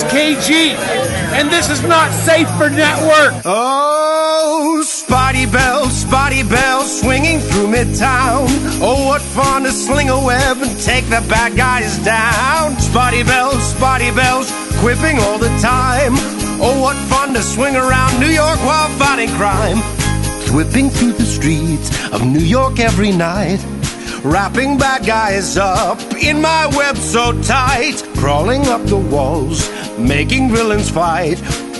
is KG, and this is not safe for network. Oh, Spotty Bell, Spotty Bell, swinging through Midtown. Oh, what fun to sling a web and take the bad guys down. Spotty Bell, Spotty Bells, quipping all the time. Oh, what fun to swing around New York while fighting crime. Whipping through the streets of New York every night. Wrapping bad guys up in my web so tight. Crawling up the walls, making villains fight.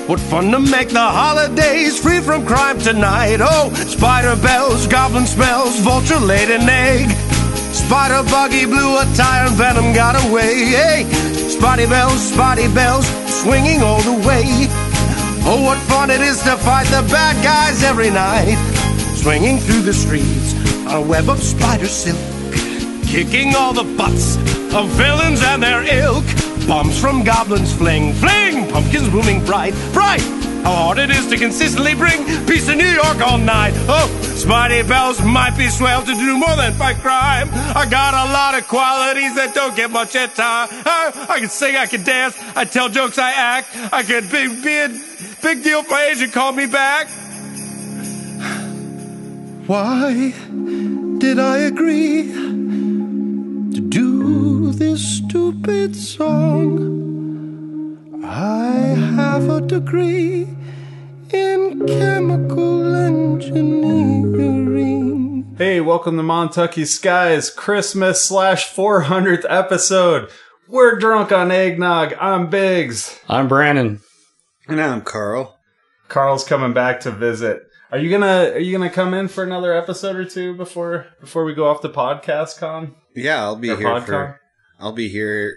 What fun to make the holidays free from crime tonight. Oh, spider bells, goblin smells, vulture laid an egg. Spider buggy blew a tire and venom got away. Hey, spotty bells, spotty bells, swinging all the way. Oh, what fun it is to fight the bad guys every night. Swinging through the streets a web of spider silk. Kicking all the butts of villains and their ilk. Bombs from goblins fling, fling. Pumpkins booming bright, bright. How hard it is to consistently bring peace to New York all night. Oh, Spidey Bells might be swell to do more than fight crime. I got a lot of qualities that don't get much at time. I, I can sing, I can dance, I tell jokes, I act. I could be, be a big deal for agent call me back. Why did I agree to do this stupid song? I have a degree in chemical engineering. Hey, welcome to Montucky Skies Christmas slash 400th episode. We're drunk on eggnog. I'm Biggs. I'm Brandon. And I'm Carl. Carl's coming back to visit. Are you gonna Are you gonna come in for another episode or two before before we go off the podcast con? Yeah, I'll be Or here PodCon? for. I'll be here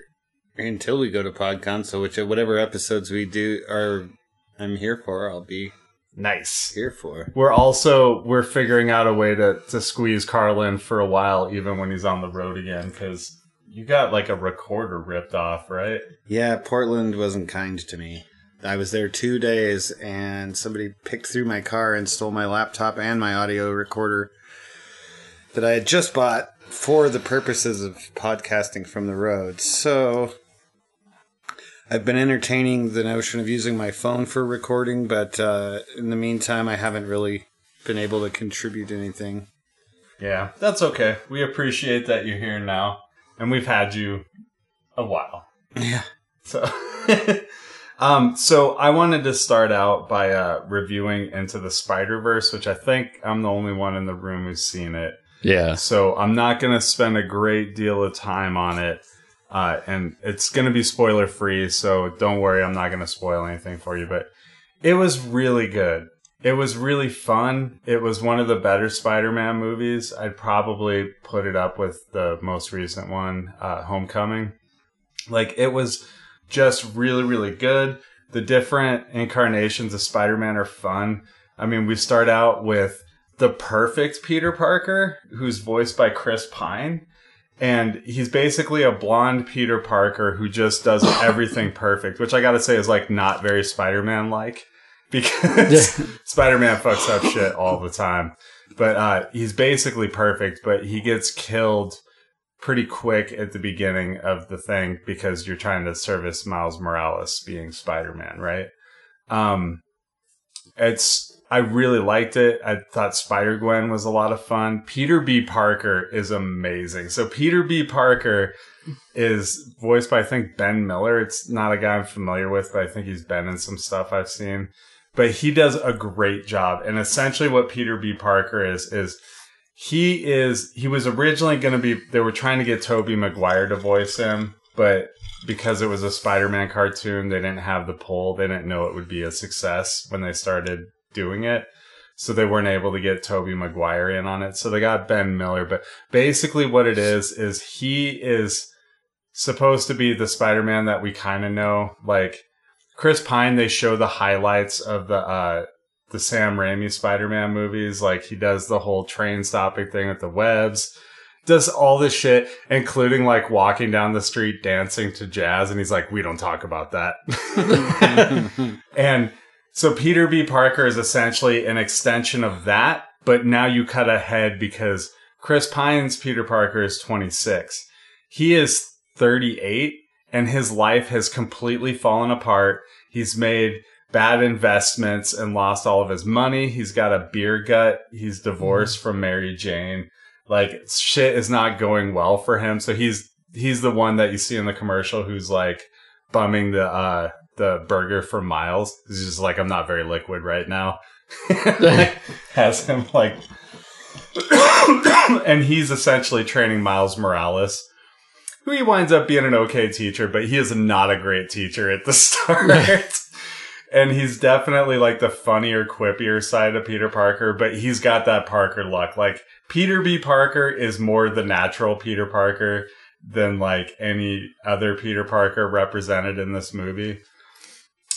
until we go to PodCon. So which whatever episodes we do are, I'm here for. I'll be Nice. here for. We're also we're figuring out a way to to squeeze Carl in for a while, even when he's on the road again, because you got like a recorder ripped off, right? Yeah, Portland wasn't kind to me. I was there two days, and somebody picked through my car and stole my laptop and my audio recorder that I had just bought for the purposes of podcasting from the road. So I've been entertaining the notion of using my phone for recording, but uh, in the meantime, I haven't really been able to contribute anything. Yeah, that's okay. We appreciate that you're here now, and we've had you a while. Yeah. So, um, so I wanted to start out by uh, reviewing Into the Spider Verse, which I think I'm the only one in the room who's seen it. Yeah. So I'm not going to spend a great deal of time on it. Uh, and it's going to be spoiler free. So don't worry. I'm not going to spoil anything for you, but it was really good. It was really fun. It was one of the better Spider-Man movies. I'd probably put it up with the most recent one, uh, Homecoming. Like it was just really, really good. The different incarnations of Spider-Man are fun. I mean, we start out with the perfect Peter Parker, who's voiced by Chris Pine. And he's basically a blonde Peter Parker who just does everything perfect, which I gotta say is like not very Spider Man like because Spider Man fucks up shit all the time. But uh, he's basically perfect, but he gets killed pretty quick at the beginning of the thing because you're trying to service Miles Morales being Spider Man, right? Um, it's I really liked it. I thought Spider Gwen was a lot of fun. Peter B. Parker is amazing. So Peter B. Parker is voiced by I think Ben Miller. It's not a guy I'm familiar with, but I think he's been in some stuff I've seen. But he does a great job. And essentially what Peter B. Parker is is he is he was originally going to be they were trying to get Tobey Maguire to voice him, but because it was a Spider-Man cartoon, they didn't have the pull. They didn't know it would be a success when they started doing it. So they weren't able to get Tobey Maguire in on it. So they got Ben Miller. But basically what it is, is he is supposed to be the Spider-Man that we kind of know. Like Chris Pine, they show the highlights of the, uh, the Sam Raimi Spider-Man movies. Like he does the whole train stopping thing with the webs, does all this shit, including like walking down the street dancing to jazz. And he's like, we don't talk about that. and so Peter B. Parker is essentially an extension of that, but now you cut ahead because Chris Pine's Peter Parker is 26. He is 38 and his life has completely fallen apart. He's made bad investments and lost all of his money. He's got a beer gut. He's divorced from Mary Jane. Like shit is not going well for him. So he's he's the one that you see in the commercial who's like bumming the uh the burger for Miles. He's just like I'm not very liquid right now. Has him like and he's essentially training Miles Morales, who he winds up being an okay teacher, but he is not a great teacher at the start. And he's definitely like the funnier, quippier side of Peter Parker, but he's got that Parker luck. Like Peter B. Parker is more the natural Peter Parker than like any other Peter Parker represented in this movie.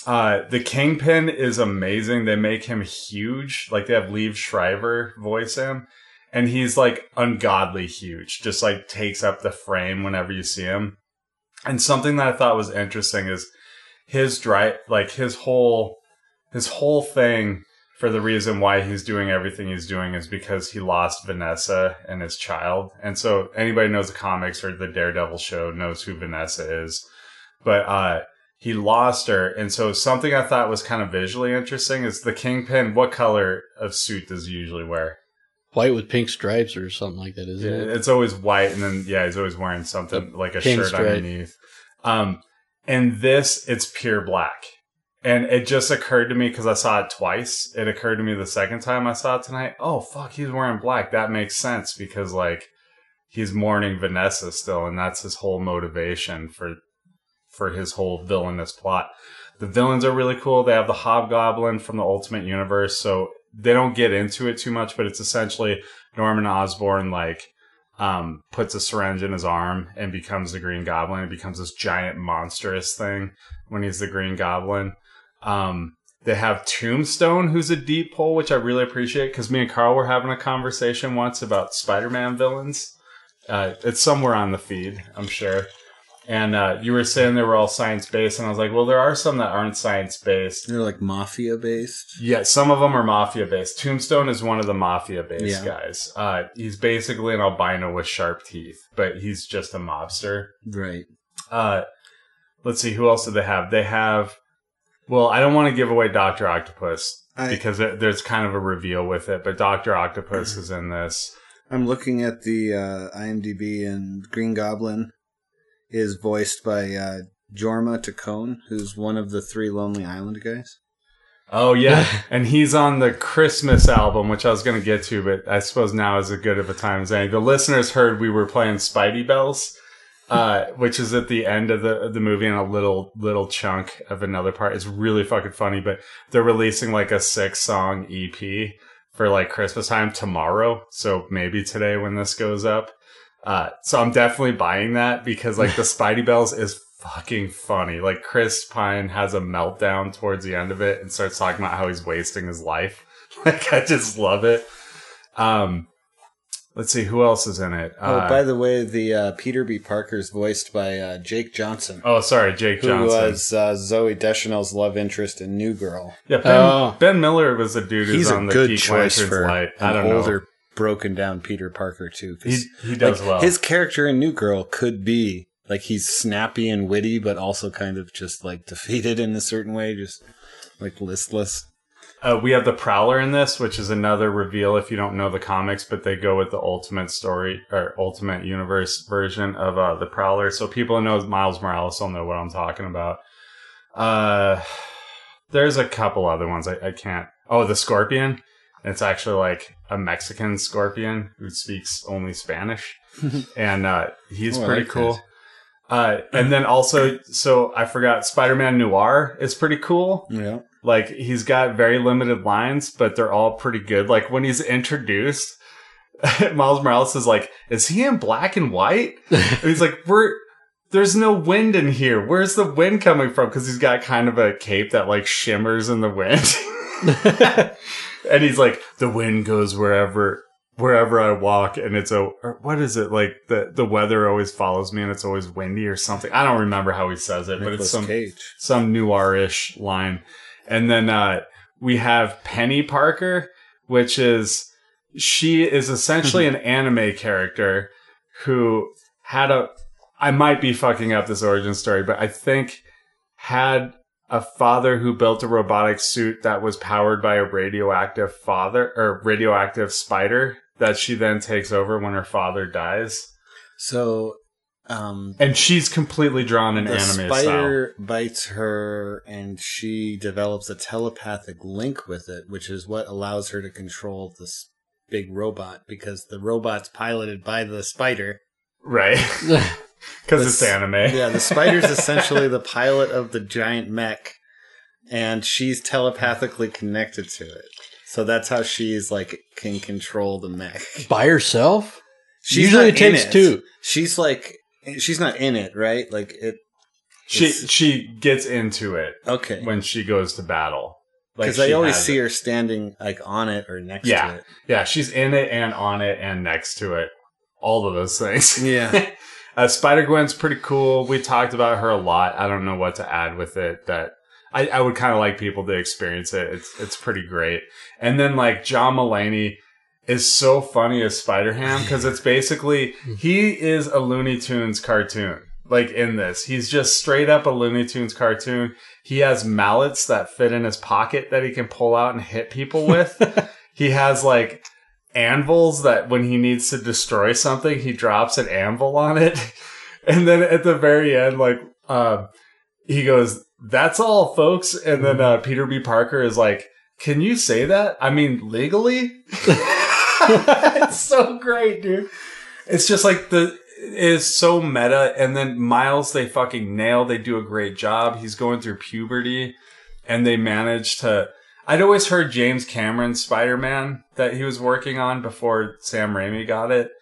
Uh, the Kingpin is amazing. They make him huge. Like they have Liev Schreiber voice him and he's like ungodly huge, just like takes up the frame whenever you see him. And something that I thought was interesting is his drive, like his whole, his whole thing for the reason why he's doing everything he's doing is because he lost Vanessa and his child. And so anybody knows the comics or the Daredevil show knows who Vanessa is. But, uh, he lost her. And so something I thought was kind of visually interesting is the Kingpin. What color of suit does he usually wear? White with pink stripes or something like that, isn't it? It's always white, and then yeah, he's always wearing something like a shirt stripe. underneath. Um, and this, it's pure black. And it just occurred to me because I saw it twice. It occurred to me the second time I saw it tonight. Oh fuck, he's wearing black. That makes sense because like he's mourning Vanessa still, and that's his whole motivation for for his whole villainous plot. The villains are really cool. They have the Hobgoblin from the Ultimate Universe, so they don't get into it too much, but it's essentially Norman Osborn like um, puts a syringe in his arm and becomes the Green Goblin. It becomes this giant monstrous thing when he's the Green Goblin. Um, they have Tombstone, who's a deep pull, which I really appreciate because me and Carl were having a conversation once about Spider-Man villains. Uh, it's somewhere on the feed, I'm sure. And uh, you were saying they were all science based, and I was like, well, there are some that aren't science based. They're like mafia based. Yeah, some of them are mafia based. Tombstone is one of the mafia based Yeah. guys. Uh, he's basically an albino with sharp teeth, but he's just a mobster. Right. Uh, let's see, who else do they have? They have, well, I don't want to give away Doctor Octopus I- because it, there's kind of a reveal with it, but Doctor Octopus is in this. I'm looking at the uh, IMDb, and Green Goblin is voiced by uh, Jorma Taccone, who's one of the three Lonely Island guys. Oh yeah, and he's on the Christmas album, which I was going to get to, but I suppose now is as good of a time as any. The listeners heard we were playing Spidey Bells, uh, which is at the end of the of the movie and a little little chunk of another part. It's really fucking funny, but they're releasing like a six song EP for like Christmas time tomorrow, so maybe today when this goes up. Uh, so I'm definitely buying that because like the Spidey Bells is fucking funny. Like Chris Pine has a meltdown towards the end of it and starts talking about how he's wasting his life. Like I just love it. Um, let's see who else is in it. oh, Uh, by the way, the uh, Peter B. Parker is voiced by uh, Jake Johnson, oh, sorry, Jake who Johnson. was uh, Zooey Deschanel's love interest in New Girl. yeah, Ben, Oh. Ben Miller was a dude who's He's a on the good Geek choice Lanterns for Light. I an don't older, know. Broken down Peter Parker too. He he does like, well. His character in New Girl could be like he's snappy and witty, but also kind of just like defeated in a certain way, just like listless. Uh, we have the Prowler in this, which is another reveal if you don't know the comics, but they go with the Ultimate Story or Ultimate Universe version of uh, the Prowler. So people who know Miles Morales will know what I'm talking about. Uh, there's a couple other ones I, I can't. Oh, the Scorpion. It's actually like a Mexican scorpion who speaks only Spanish, and uh, he's Oh, pretty like cool. Uh, and then also, so I forgot Spider-Man Noir is pretty cool. Yeah. Like he's got very limited lines, but they're all pretty good. Like when he's introduced, Miles Morales is like, "Is he in black and white?" And he's like, "We're there's no wind in here. Where's the wind coming from?" Because he's got kind of a cape that like shimmers in the wind, and he's like, "The wind goes wherever." Wherever I walk, and it's a what is it like? The the weather always follows me, and it's always windy or something. I don't remember how he says it, but it's some Cage. some noir-ish line. And then uh, we have Penny Parker, which is she is essentially an anime character who had a I might be fucking up this origin story, but I think had a father who built a robotic suit that was powered by a radioactive father or radioactive spider that she then takes over when her father dies. So, um, And she's completely drawn in the anime spider bites her, and she develops a telepathic link with it, which is what allows her to control this big robot because the robot's piloted by the spider. Right. Because it's anime. Yeah, the spider's essentially the pilot of the giant mech, and she's telepathically connected to it. So that's how she's like can control the mech. By herself? She's Usually not it takes in two. She's like she's not in it, right? Like it. She It's- she gets into it Okay. when she goes to battle. Like Because I always see it. her standing like on it or next Yeah. to it. Yeah, she's in it and on it and next to it. All of those things. Yeah. Uh, Spider Gwen's pretty cool. We talked about her a lot. I don't know what to add with it. That I, I would kind of like people to experience it. It's it's pretty great. And then like John Mulaney is so funny as Spider Ham because it's basically he is a Looney Tunes cartoon. Like in this, he's just straight up a Looney Tunes cartoon. He has mallets that fit in his pocket that he can pull out and hit people with. he has like anvils that when he needs to destroy something, he drops an anvil on it. And then at the very end, like, uh, he goes, that's all folks. And then, uh, Peter B. Parker is like, can you say that? I mean, legally? it's so great, dude. It's just like the, is so meta. And then Miles, they fucking nail. They do a great job. He's going through puberty and they manage to, I'd always heard James Cameron's Spider-Man that he was working on before Sam Raimi got it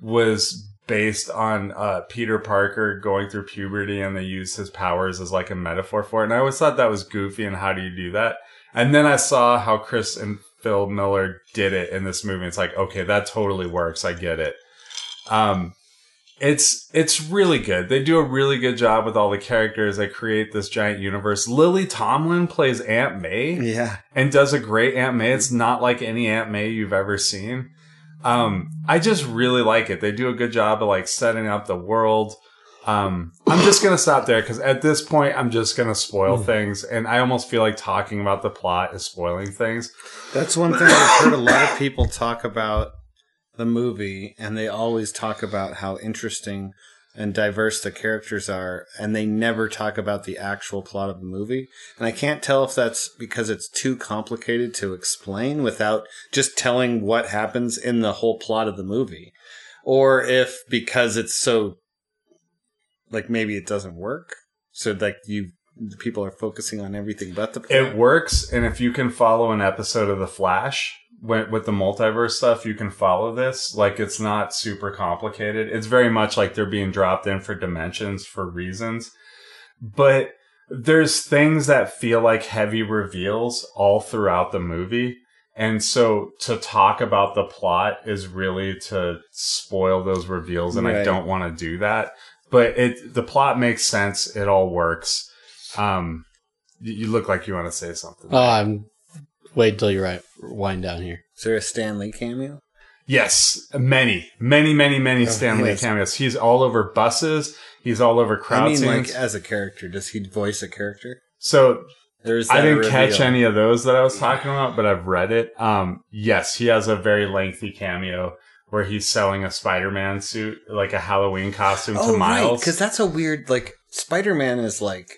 was based on uh, Peter Parker going through puberty and they used his powers as like a metaphor for it. And I always thought that was goofy and how do you do that? And then I saw how Chris and Phil Miller did it in this movie. It's like, okay, that totally works. I get it. Um, it's it's really good. They do a really good job with all the characters. They create this giant universe. Lily Tomlin plays Aunt May Yeah. and does a great Aunt May. It's not like any Aunt May you've ever seen. Um, I just really like it. They do a good job of like setting up the world. Um, I'm just gonna stop there because at this point I'm just gonna spoil things, and I almost feel like talking about the plot is spoiling things. That's one thing I've heard a lot of people talk about the movie, and they always talk about how interesting and diverse the characters are, and they never talk about the actual plot of the movie. And I can't tell if that's because it's too complicated to explain without just telling what happens in the whole plot of the movie, or if because it's so like maybe it doesn't work. So like you people are focusing on everything but the plot. It works, and if you can follow an episode of The Flash with, with the multiverse stuff, you can follow this. Like it's not super complicated. It's very much like they're being dropped in for dimensions for reasons, but there's things that feel like heavy reveals all throughout the movie. And so to talk about the plot is really to spoil those reveals, and I don't want to do that. But it the plot makes sense. It all works. Um, you you look like you want to say something. Oh, I'm wait until you right wind down here. Is there a Stan Lee cameo? yes, many, many, many, many Stan Lee yes. cameos. He's all over buses. He's all over crowd I mean, like as a character, does he voice a character? so there's is I didn't catch any of those that I was talking about, but I've read it. Um, yes, he has a very lengthy cameo where he's selling a Spider-Man suit, like a Halloween costume Oh, to Miles. because that's a weird. Like Spider Man is like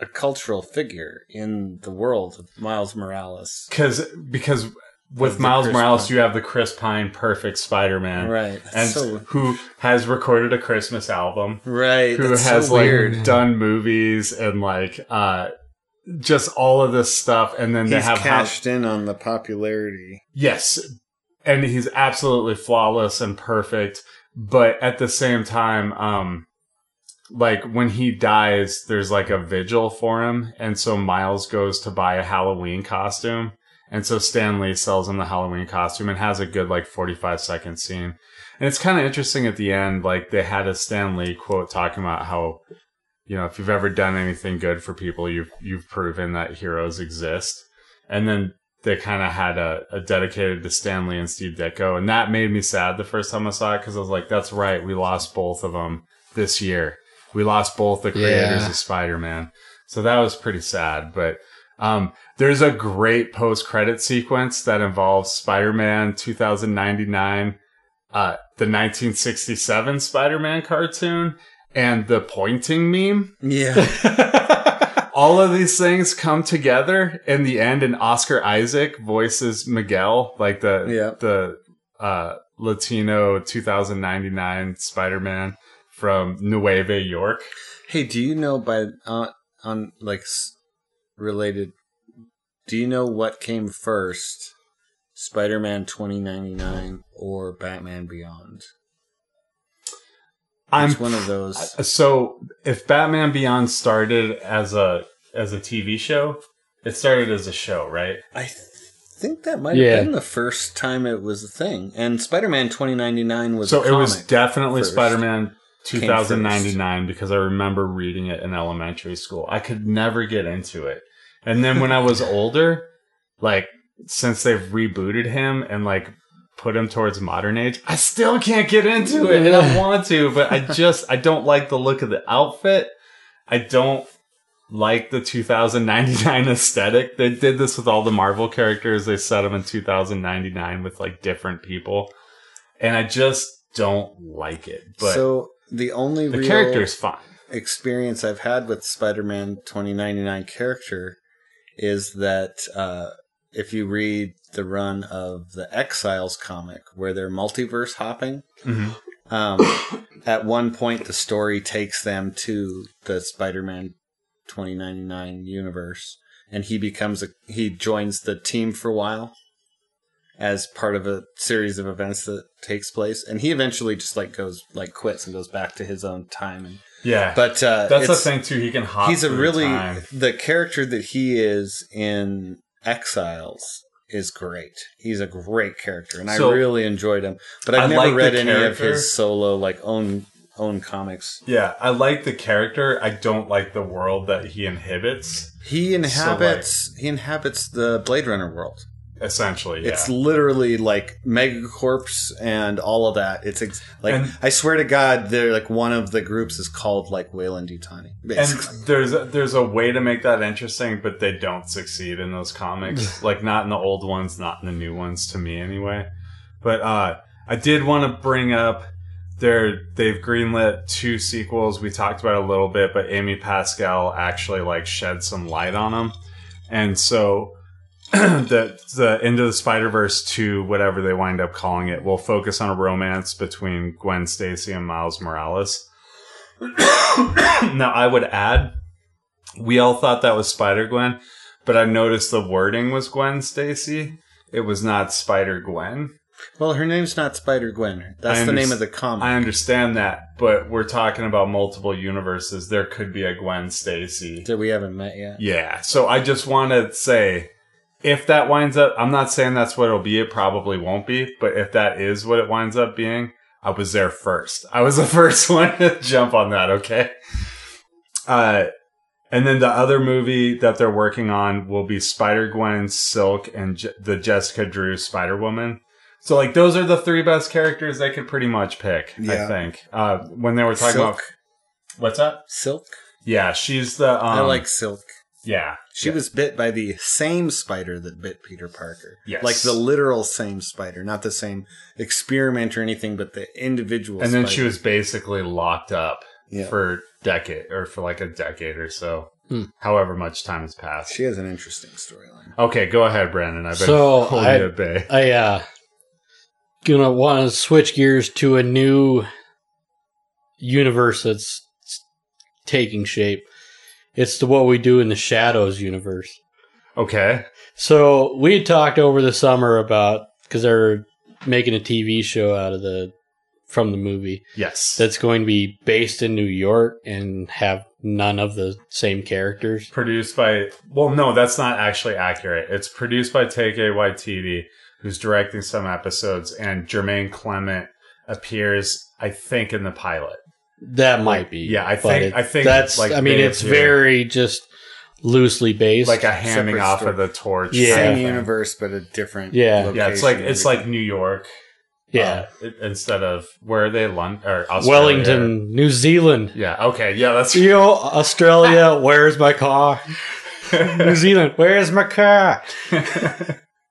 a cultural figure in the world of Miles Morales. Because because with Miles Morales, Pine. you have the Chris Pine perfect Spider-Man, Right. That's and so who has recorded a Christmas album. right. who that's has so like weird. done movies and like uh just all of this stuff and then they have how cashed in on the popularity. yes and he's absolutely flawless and perfect but at the same time um like when he dies there's like a vigil for him. And so miles goes to buy a halloween costume. And so Stan Lee sells him the halloween costume and has a good like 45 second scene. And it's kind of interesting at the end like they had a Stan Lee quote talking about how you know if you've ever done anything good for people you've you've proven that heroes exist. And then they kind of had a, a dedicated to Stan Lee and Steve Ditko, and that made me sad the first time I saw it because I was like, "That's right, we lost both of them this year. We lost both the creators Yeah. of Spider-Man. So that was pretty sad, but um, there's a great post-credit sequence that involves Spider-Man 2099, uh, the 1967 Spider-Man cartoon, and the pointing meme. Yeah. All of these things come together in the end, and Oscar Isaac voices Miguel, like the Yeah. the uh, Latino 2099 Spider-Man from Nueva York. hey, do you know by uh, on like s- related? Do you know what came first, Spider-Man 2099 or Batman Beyond? I'm Which one of those? so if Batman Beyond started as a as a TV show, it started as a show, right? I th- think that might Yeah. have been the first time it was a thing. And Spider-Man 2099 was So a it was definitely first. Spider-Man Came 2099 because I remember reading it in elementary school. I could never get into it. And then when I was older, like since they've rebooted him and like put him towards modern age, I still can't get into it and I want to, but I just I don't like the look of the outfit. I don't like the 2099 aesthetic. They did this with all the Marvel characters. They set them in 2099 with like different people. And I just don't like it. But so the only the real character's fine. experience I've had with Spider-Man 2099 character is that uh, if you read the run of the Exiles comic where they're multiverse hopping, Mhm. um, at one point the story takes them to the Spider-Man 2099 universe, and he becomes a he joins the team for a while as part of a series of events that takes place, and he eventually just like goes like quits and goes back to his own time and Yeah. but uh, That's the thing too. He can hop. He's a really time. the character that he is in Exiles is great. He's a great character, and So- I really enjoyed him. But I've I never like read any of his solo like own own comics. Yeah, I like the character. I don't like the world that he inhibits. He inhabits he inhabits the Blade Runner world. Essentially, yeah. It's literally like Megacorps and all of that. It's ex- like And- I swear to God, they're like one of the groups is called like Weyland-Yutani. and there's a, there's a way to make that interesting, but they don't succeed in those comics. like not in the old ones, not in the new ones, to me anyway. But uh, I did want to bring up their they've greenlit two sequels. We talked about a little bit, but Amy Pascal actually like shed some light on them, and so. the the of the Spider Verse two, whatever they wind up calling it, will focus on a romance between Gwen Stacy and Miles Morales. now, I would add, we all thought that was Spider Gwen, but I noticed the wording was Gwen Stacy. It was not Spider Gwen. well, her name's not Spider Gwen. That's I the name of the comic. I understand that, but we're talking about multiple universes. There could be a Gwen Stacy. that we haven't met yet. Yeah. So I just want to say, if that winds up, I'm not saying that's what it'll be. It probably won't be, but if that is what it winds up being, I was there first. I was the first one to jump on that. Okay. Uh, and then the other movie that they're working on will be Spider Gwen, Silk, and Je- the Jessica Drew Spider Woman. So like those are the three best characters they could pretty much pick. I think. Uh, when they were talking Silk. about what's that? Silk. Yeah, she's the. Um, I like Silk. Yeah, She was bit by the same spider that bit Peter Parker. Yes. Like the literal same spider, not the same experiment or anything, but the individual and then spider. she was basically locked up Yeah. for decade or for like a decade or so, Hmm. however much time has passed. She has an interesting storyline. Okay, go ahead, Brandon. I've been So, holding I- you at bay. I uh gonna want to switch gears to a new universe that's taking shape. It's the what we do in the shadows universe. Okay, So we had talked over the summer about because they're making a TV show out of the from the movie yes, that's going to be based in New York and have none of the same characters. produced by. Well, no, that's not actually accurate. It's produced by Taika Waititi, who's directing some episodes, and Jemaine Clement appears, I think, in the pilot. That might be, Yeah, I think- it- I think, that's. like, I mean, it's appear- very just loosely based. Like a handing Separate off story. of the torch. Yeah. Same universe, but a different. Yeah. Location Yeah, it's like it's like New York. Yeah. Uh, instead of where are they? London or Australia? Wellington, New Zealand. Yeah. Okay. Yeah. That's You know, Australia, where's my car? New Zealand, where's my car?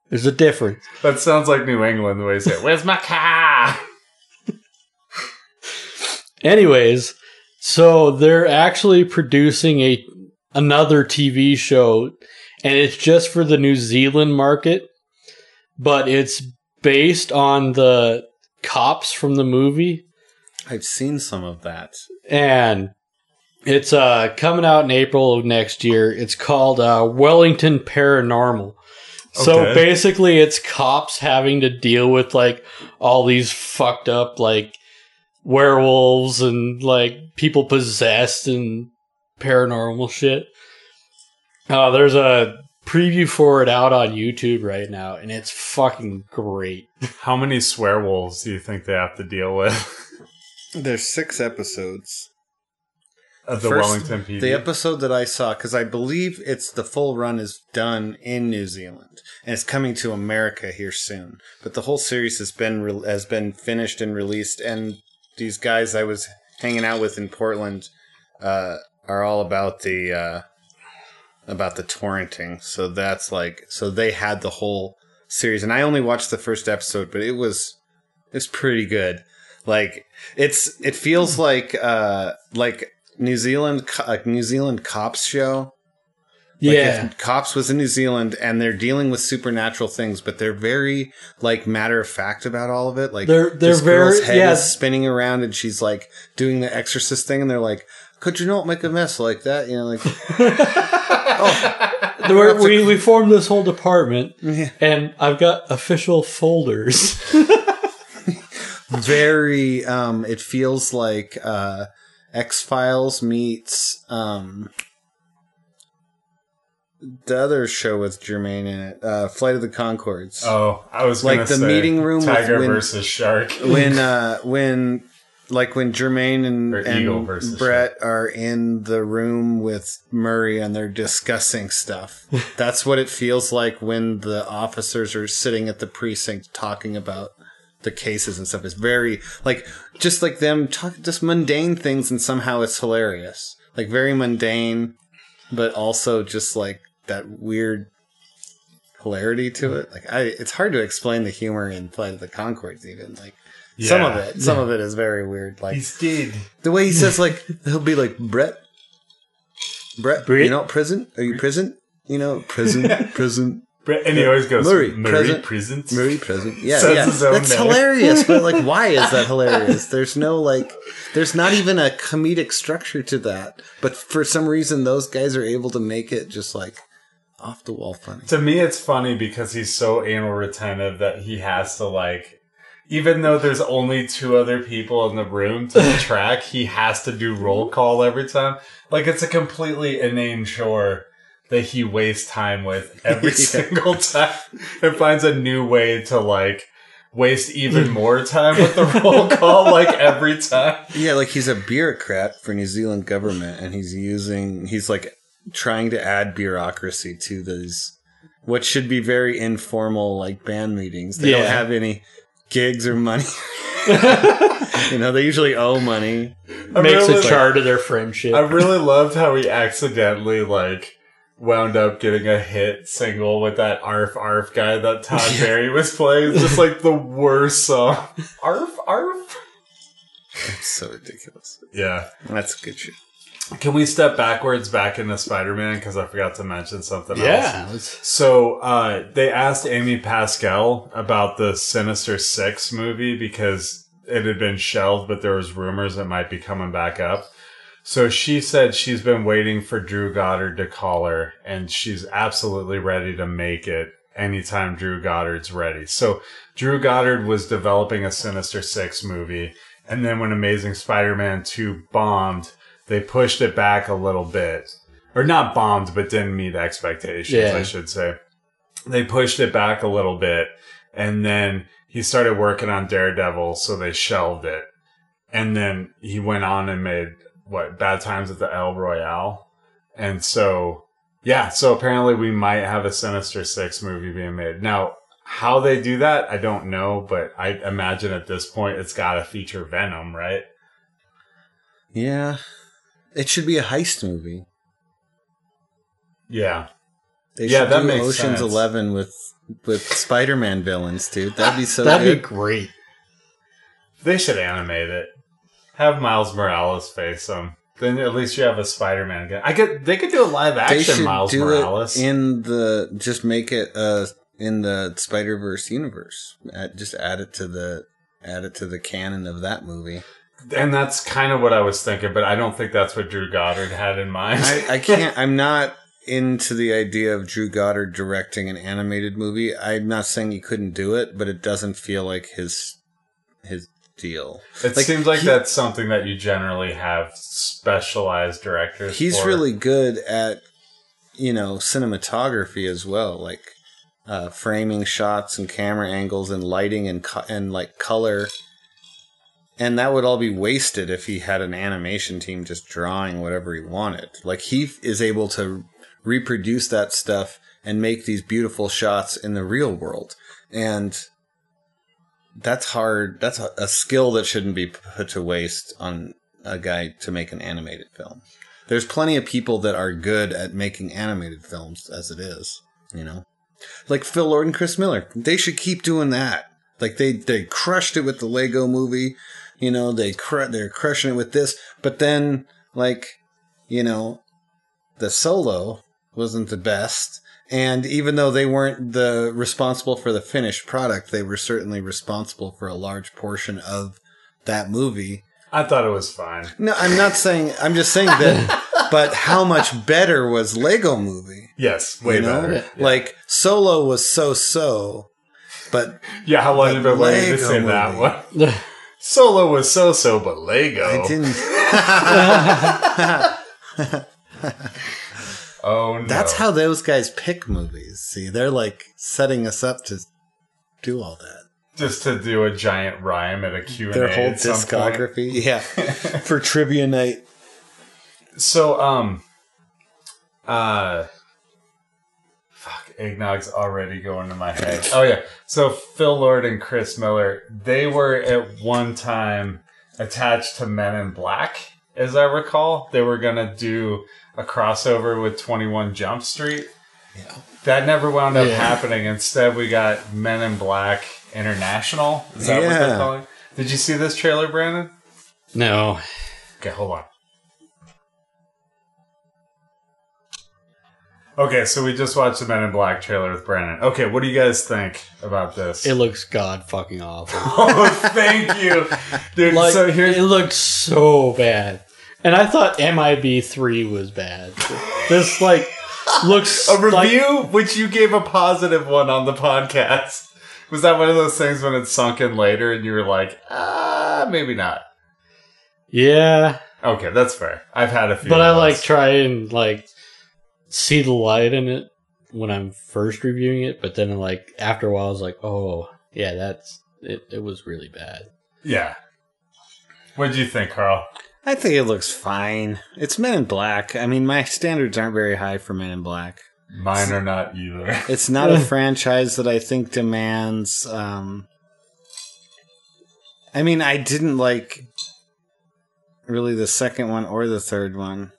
There's a difference. that sounds like New England the way you say it. Where's my car? Anyways, so they're actually producing a another TV show and it's just for the New Zealand market, but it's based on the cops from the movie I've seen some of that. and it's uh coming out in April of next year. It's called uh Wellington Paranormal. So Okay. basically it's cops having to deal with like all these fucked up like werewolves and like people possessed and paranormal shit. Uh there's a preview for it out on YouTube right now and it's fucking great. How many swear wolves do you think they have to deal with? There's six episodes. Of the First- Wellington PD. The episode that I saw, because I believe it's the full run is done in New Zealand and it's coming to America here soon. But the whole series has been re- has been finished and released, and these guys I was hanging out with in Portland uh, are all about the uh, about the torrenting. So that's like so they had the whole series, and I only watched the first episode, but it was it's pretty good. Like it's it feels like uh like New Zealand New Zealand cops show. Like if cops was in New Zealand and they're dealing with supernatural things, but they're very like matter of fact about all of it. Like They're- they're this girl's head yeah. is spinning around and she's like doing the exorcist thing, and they're like, "Could you not make a mess like that?" You know, like There were- we, we formed this whole department, and I've got official folders. very um it feels like uh X Files meets um the other show with Jemaine in it, uh Flight of the Conchords. oh, I was Like the meeting room Tiger when- versus shark. When uh when like when Jemaine and, and Bret are in the room with Murray and they're discussing stuff. That's what it feels like when the officers are sitting at the precinct talking about the cases and stuff. It's very like just like them talk just mundane things and somehow it's hilarious. Like very mundane, but also just like that weird hilarity to it. Like I it's hard to explain the humor in Flight of the Conchords even. Like some of it. Some of it is very weird. Like he's dead. the way he says, like he'll be like Bret, Bret, Bret? you know, prison? Are you prison? You know, prison, prison, Bret, And he always goes Murray, Murray, present. present. Murray, prison. Yeah, Says yeah. That's name. hilarious. But like, why is that hilarious? There's no like, there's not even a comedic structure to that. But for some reason, those guys are able to make it just like off the wall funny. To me, it's funny because he's so anal retentive that he has to like, even though there's only two other people in the room to the track, he has to do roll call every time. Like it's a completely inane chore that he wastes time with every Yeah. single time and finds a new way to like waste even more time with the roll call like every time. Yeah, like he's a bureaucrat for New Zealand government, and he's using he's like trying to add bureaucracy to these what should be very informal like band meetings. They don't have any gigs or money. you know, they usually owe money. I Makes really- a chart of their friendship. I really loved how he accidentally like wound up getting a hit single with that Arf Arf guy that Todd Barry was playing. It's just like the worst song. Arf Arf. It's so ridiculous. Yeah. That's a good shit. Can we step backwards back into Spider Man because I forgot to mention something else. yeah. So uh, they asked Amy Pascal about the Sinister Six movie because it had been shelved, but there was rumors it might be coming back up. So she said she's been waiting for Drew Goddard to call her, and she's absolutely ready to make it anytime Drew Goddard's ready. So Drew Goddard was developing a Sinister Six movie, and then when Amazing Spider-Man 2 bombed, they pushed it back a little bit. Or not bombed, but didn't meet expectations, Yeah. I should say. They pushed it back a little bit, and then he started working on Daredevil, so they shelved it. And then he went on and made what Bad Times at the El Royale, and so yeah, so apparently we might have a Sinister Six movie being made now. How they do that, I don't know, but I imagine at this point it's got to feature Venom, right? Yeah. It should be a heist movie. Yeah. They Yeah, should that do makes Ocean's sense. Eleven with with Spider-Man villains, dude. That'd be so That'd be great. They should animate it. Have Miles Morales face them. Then at least you have a Spider-Man again. I could. They could do a live action Miles do Morales. it in the just make it uh in the Spider Verse universe. Just add it to the add it to the canon of that movie. And that's kind of what I was thinking, but I don't think that's what Drew Goddard had in mind. I, I can't. I'm not into the idea of Drew Goddard directing an animated movie. I'm not saying he couldn't do it, but it doesn't feel like his his deal. it like, seems like he- that's something that you generally have specialized directors. He's for. really good at you know cinematography as well, like uh, framing shots and camera angles and lighting and co- and like color. And that would all be wasted if he had an animation team just drawing whatever he wanted. Like he is able to reproduce that stuff and make these beautiful shots in the real world. And that's hard. That's a, a skill that shouldn't be put to waste on a guy to make an animated film. There's plenty of people that are good at making animated films as it is, you know? Like Phil Lord and Chris Miller. They should keep doing that. Like they they crushed it with the Lego movie, you know, they cr- they're crushing it with this, but then like, you know, the solo wasn't the best. And even though they weren't the responsible for the finished product, they were certainly responsible for a large portion of that movie. I thought it was fine. No, I'm not saying. I'm just saying that. but how much better was Lego Movie? Yes, way you know? better. Like Solo was so so, but Yeah, how long have you been waiting to Lego say that one? Solo was so so, but Lego. I didn't. Oh no. That's how those guys pick movies. See, they're like setting us up to do all that. just to do a giant rhyme at a Q&A Their whole some point. discography, yeah, for trivia night. So, um, uh, eggnog's already going to my head. Oh yeah. So Phil Lord and Chris Miller, they were at one time attached to Men in Black, as I recall. They were gonna do a crossover with Twenty One Jump Street. Yeah. That never wound up Yeah. happening. Instead, we got Men in Black International. Is that what Yeah. they're calling? Did you see this trailer, Brandon? No. Okay, hold on. Okay, so we just watched the Men in Black trailer with Brandon. Okay, what do you guys think about this? It looks god fucking awful. oh, thank you, dude. like so here's it looks so bad. And I thought MIB three was bad. This like looks a like- review which you gave a positive one on the podcast. Was that one of those things when it's sunk in later and you were like, ah, maybe not? yeah, Okay, that's fair. I've had a few. but I like try and like see the light in it when I'm first reviewing it. But then like after a while, I was like, oh yeah, that's it. It was really bad. yeah. What do you think, Carl? I think it looks fine. It's Men in Black. I mean, my standards aren't very high for Men in Black. Mine are not either. It's not a franchise that I think demands. Um, I mean, I didn't like really the second one or the third one.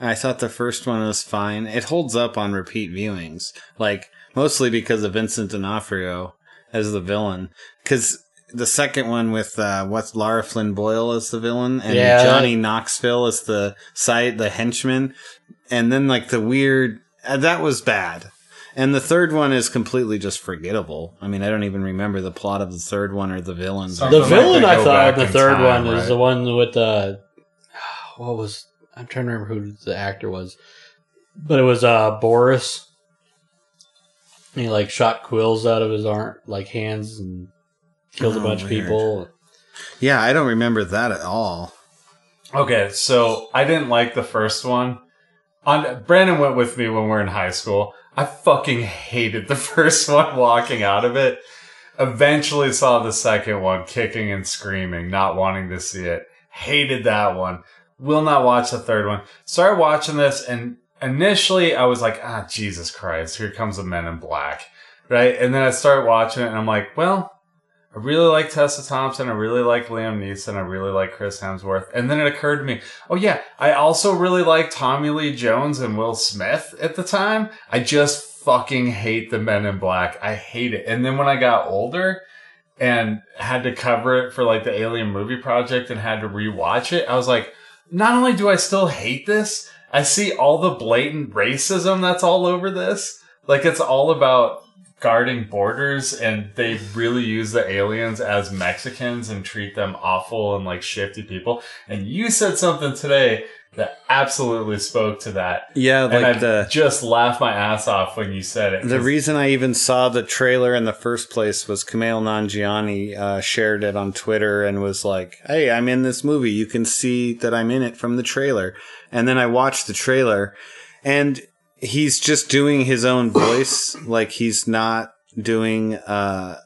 I thought the first one was fine. It holds up on repeat viewings, like mostly because of Vincent D'Onofrio as the villain. Because the second one with uh, what's Lara Flynn Boyle as the villain and Yeah. Johnny Knoxville as the side the henchman, and then like the weird uh, that was bad. And the third one is completely just forgettable. I mean, I don't even remember the plot of the third one or the villains. Something The villain I thought back the third time, one is right? the one with the what was I'm trying to remember who the actor was, but it was uh Boris. He like shot quills out of his arm, like hands, and killed a Oh, bunch of people. Yeah, I don't remember that at all. Okay, so I didn't like the first one. On Brandon went with me when we were in high school. I fucking hated the first one walking out of it. Eventually saw the second one kicking and screaming, not wanting to see it. Hated that one. Will not watch the third one. Started watching this and initially I was like, ah, Jesus Christ, here comes the Men in Black. right? And then I started watching it, and I'm like, well, I really like Tessa Thompson. I really like Liam Neeson. I really like Chris Hemsworth. And then it occurred to me, oh yeah, I also really like Tommy Lee Jones and Will Smith at the time. I just fucking hate the Men in Black. I hate it. And then when I got older and had to cover it for like the Alien movie project and had to rewatch it, I was like, not only do I still hate this, I see all the blatant racism that's all over this. Like it's all about guarding borders and they really use the aliens as Mexicans and treat them awful and like shifty people. And you said something today that absolutely spoke to that. Yeah, and I the just laughed my ass off when you said it. The reason I even saw the trailer in the first place was Kumail Nanjiani uh, shared it on Twitter and was like, "Hey, I'm in this movie. You can see that I'm in it from the trailer." And then I watched the trailer, and he's just doing his own voice, like he's not doing uh,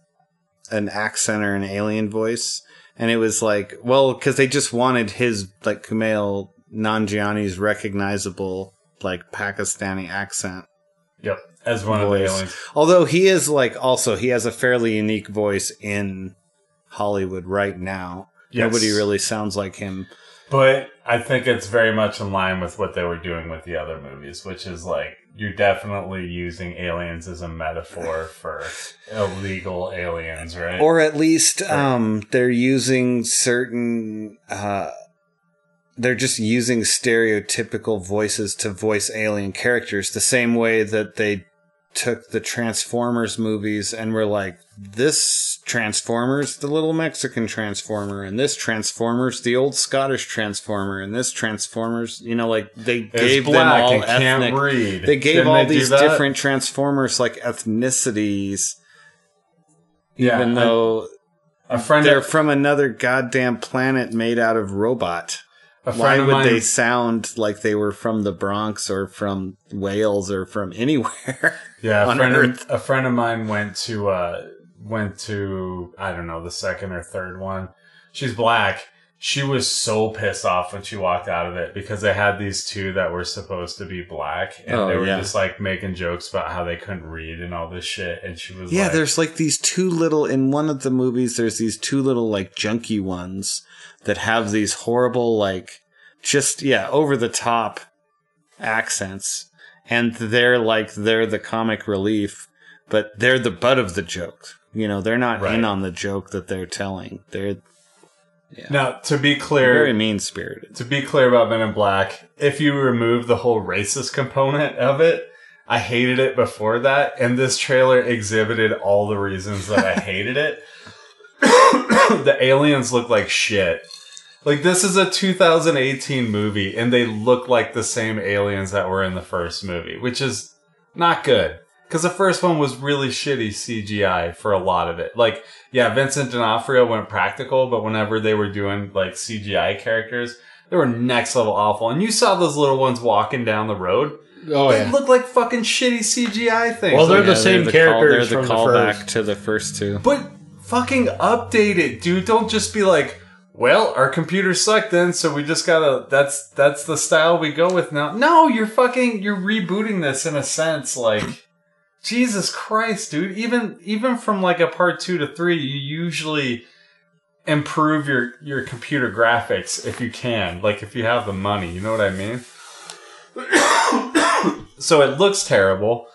an accent or an alien voice. And it was like, well, because they just wanted his like Kumail Nanjiani's recognizable like Pakistani accent. yep, as one of the aliens. Although he is like also he has a fairly unique voice in Hollywood right now. Yes. Nobody really sounds like him. But I think it's very much in line with what they were doing with the other movies, which is like you're definitely using aliens as a metaphor for illegal aliens, right? Or at least um they're using certain uh they're just using stereotypical voices to voice alien characters the same way that they took the Transformers movies and were like this Transformers the little Mexican Transformer and this Transformers the old Scottish Transformer and this Transformers you know like they It's gave them all ethnic they gave Didn't all they these different Transformers like ethnicities yeah, even though a friend they're of, from another goddamn planet made out of robot. Why would mine, they sound like they were from the Bronx or from Wales or from anywhere? yeah, a friend, Earth? of, a friend of mine went to uh went to I don't know the second or third one. She's black. She was so pissed off when she walked out of it because they had these two that were supposed to be black and Oh, they were yeah. just like making jokes about how they couldn't read and all this shit. And she was yeah, like, there's like these two little in one of the movies. There's these two little like junky ones that have these horrible like just yeah over the top accents, and they're like they're the comic relief, but they're the butt of the joke. You know, they're not Right. in on the joke that they're telling. They're yeah. Now, to be clear, very mean spirited. to be clear about Men in Black, if you remove the whole racist component of it, I hated it before that, and this trailer exhibited all the reasons that I hated it. the aliens look like shit. Like this is a 2018 movie, and they look like the same aliens that were in the first movie, which is not good. Because the first one was really shitty CGI for a lot of it. Like, yeah, Vincent D'Onofrio went practical, but whenever they were doing like CGI characters, they were next level awful. And you saw those little ones walking down the road. Oh they yeah. look like fucking shitty CGI things. Well, they're Like, the same call- characters they're the from the first. to the first two. But fucking update it, dude. Don't just be like, well, our computers suck then, so we just gotta that's that's the style we go with now. No, you're fucking you're rebooting this in a sense, like Jesus Christ, dude. Even even from like a part two to three, you usually improve your your computer graphics if you can. Like if you have the money, you know what I mean? so it looks terrible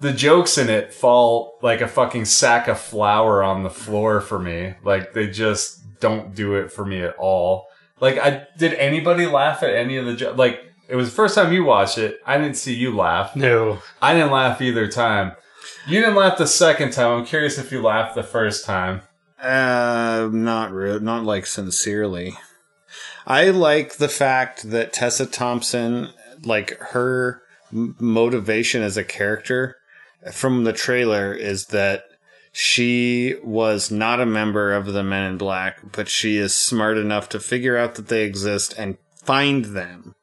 the jokes in it fall like a fucking sack of flour on the floor for me. Like they just don't do it for me at all. Like I did anybody laugh at any of the jo- like it was the first time you watched it. I didn't see you laugh. No. I didn't laugh either time. You didn't laugh the second time. I'm curious if you laughed the first time. Uh, not real, not like sincerely. I like the fact that Tessa Thompson, like her motivation as a character from the trailer is that she was not a member of the Men in Black, but she is smart enough to figure out that they exist and find them.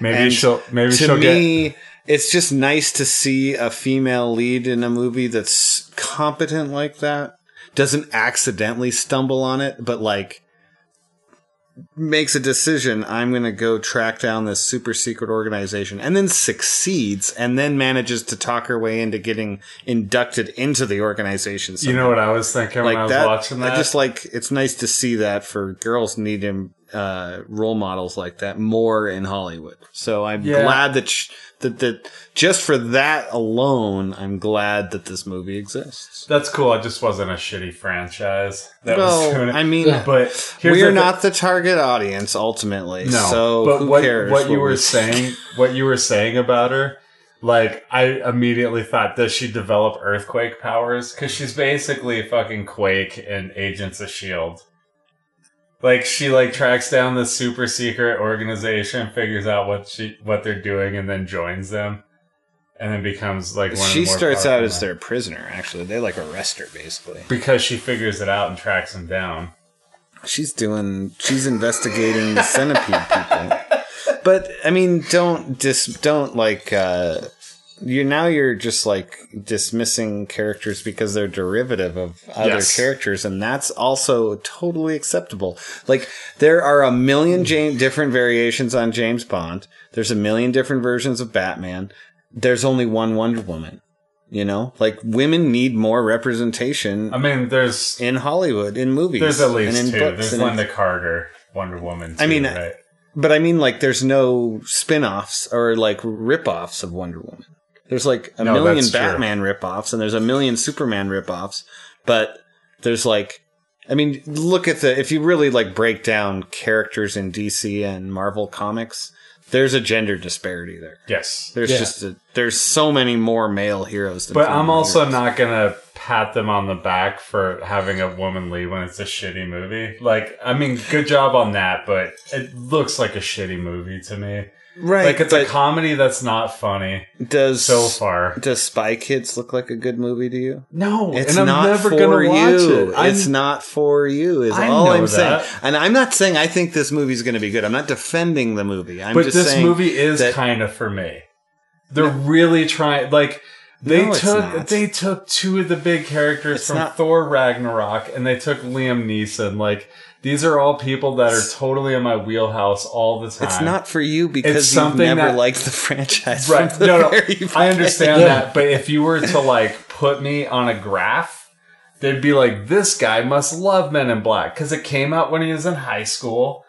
Maybe And she'll maybe to she'll get it's just nice to see a female lead in a movie that's competent like that. Doesn't accidentally stumble on it, but like makes a decision i'm going to go track down this super secret organization and then succeeds and then manages to talk her way into getting inducted into the organization You know what I was thinking when I like was that watching that? i just like it's nice to see that for girls needing uh role models like that more in hollywood so i'm Yeah. glad that sh- that that just for that alone i'm glad that this movie exists That's cool. It just wasn't a shitty franchise that well doing it. i mean but we're the thi- not the target audience ultimately no. so but who what cares what you were saying, what you were saying about her, like I immediately thought, does she develop earthquake powers? Because she's basically fucking Quake and Agents of Shield. Like she like tracks down the super secret organization, figures out what she what they're doing, and then joins them, and then becomes like one. of the she starts out as their prisoner actually they like arrest her basically because she figures it out and tracks them down. she's doing she's investigating the centipede people but i mean don't just don't like uh you now you're just like dismissing characters because they're derivative of other Yes. characters and that's also totally acceptable like there are a million James, different variations on james bond there's a million different versions of batman there's only one wonder woman you know like women need more representation I mean, there's in hollywood in movies there's at and least in two. books There's and in- Lynda Carter, Wonder Woman. Too, I mean, right? But I mean, like, there's no spin-offs or like rip-offs of Wonder Woman. There's like a No, million that's true. Batman rip-offs and there's a million Superman rip-offs, but there's like, I mean, look at the if you really like break down characters in DC and Marvel comics, there's a gender disparity there. yes. There's Yeah. just a, there's so many more male heroes. Than But I'm also heroes. not gonna pat them on the back for having a woman lead when it's a shitty movie. Like, I mean, good job on that, but it looks like a shitty movie to me. Right. Like, it's a comedy that's not funny does so far. does Spy Kids look like a good movie to you? No, It's not never for gonna watch you. it. It's not for you. Is I all I'm saying. And I'm not saying I think this movie's going to be good. I'm not defending the movie. I'm but just this saying movie is that- kind of for me. They're really trying. Like they No, took they took two of the big characters It's from not- Thor Ragnarok, and they took Liam Neeson. Like these are all people that are totally in my wheelhouse all the time. It's not for you because It's you've never that- liked the franchise. right. The No, no, I understand Yeah. that. But if you were to like put me on a graph, they'd be like, this guy must love Men in Black because it came out when he was in high school,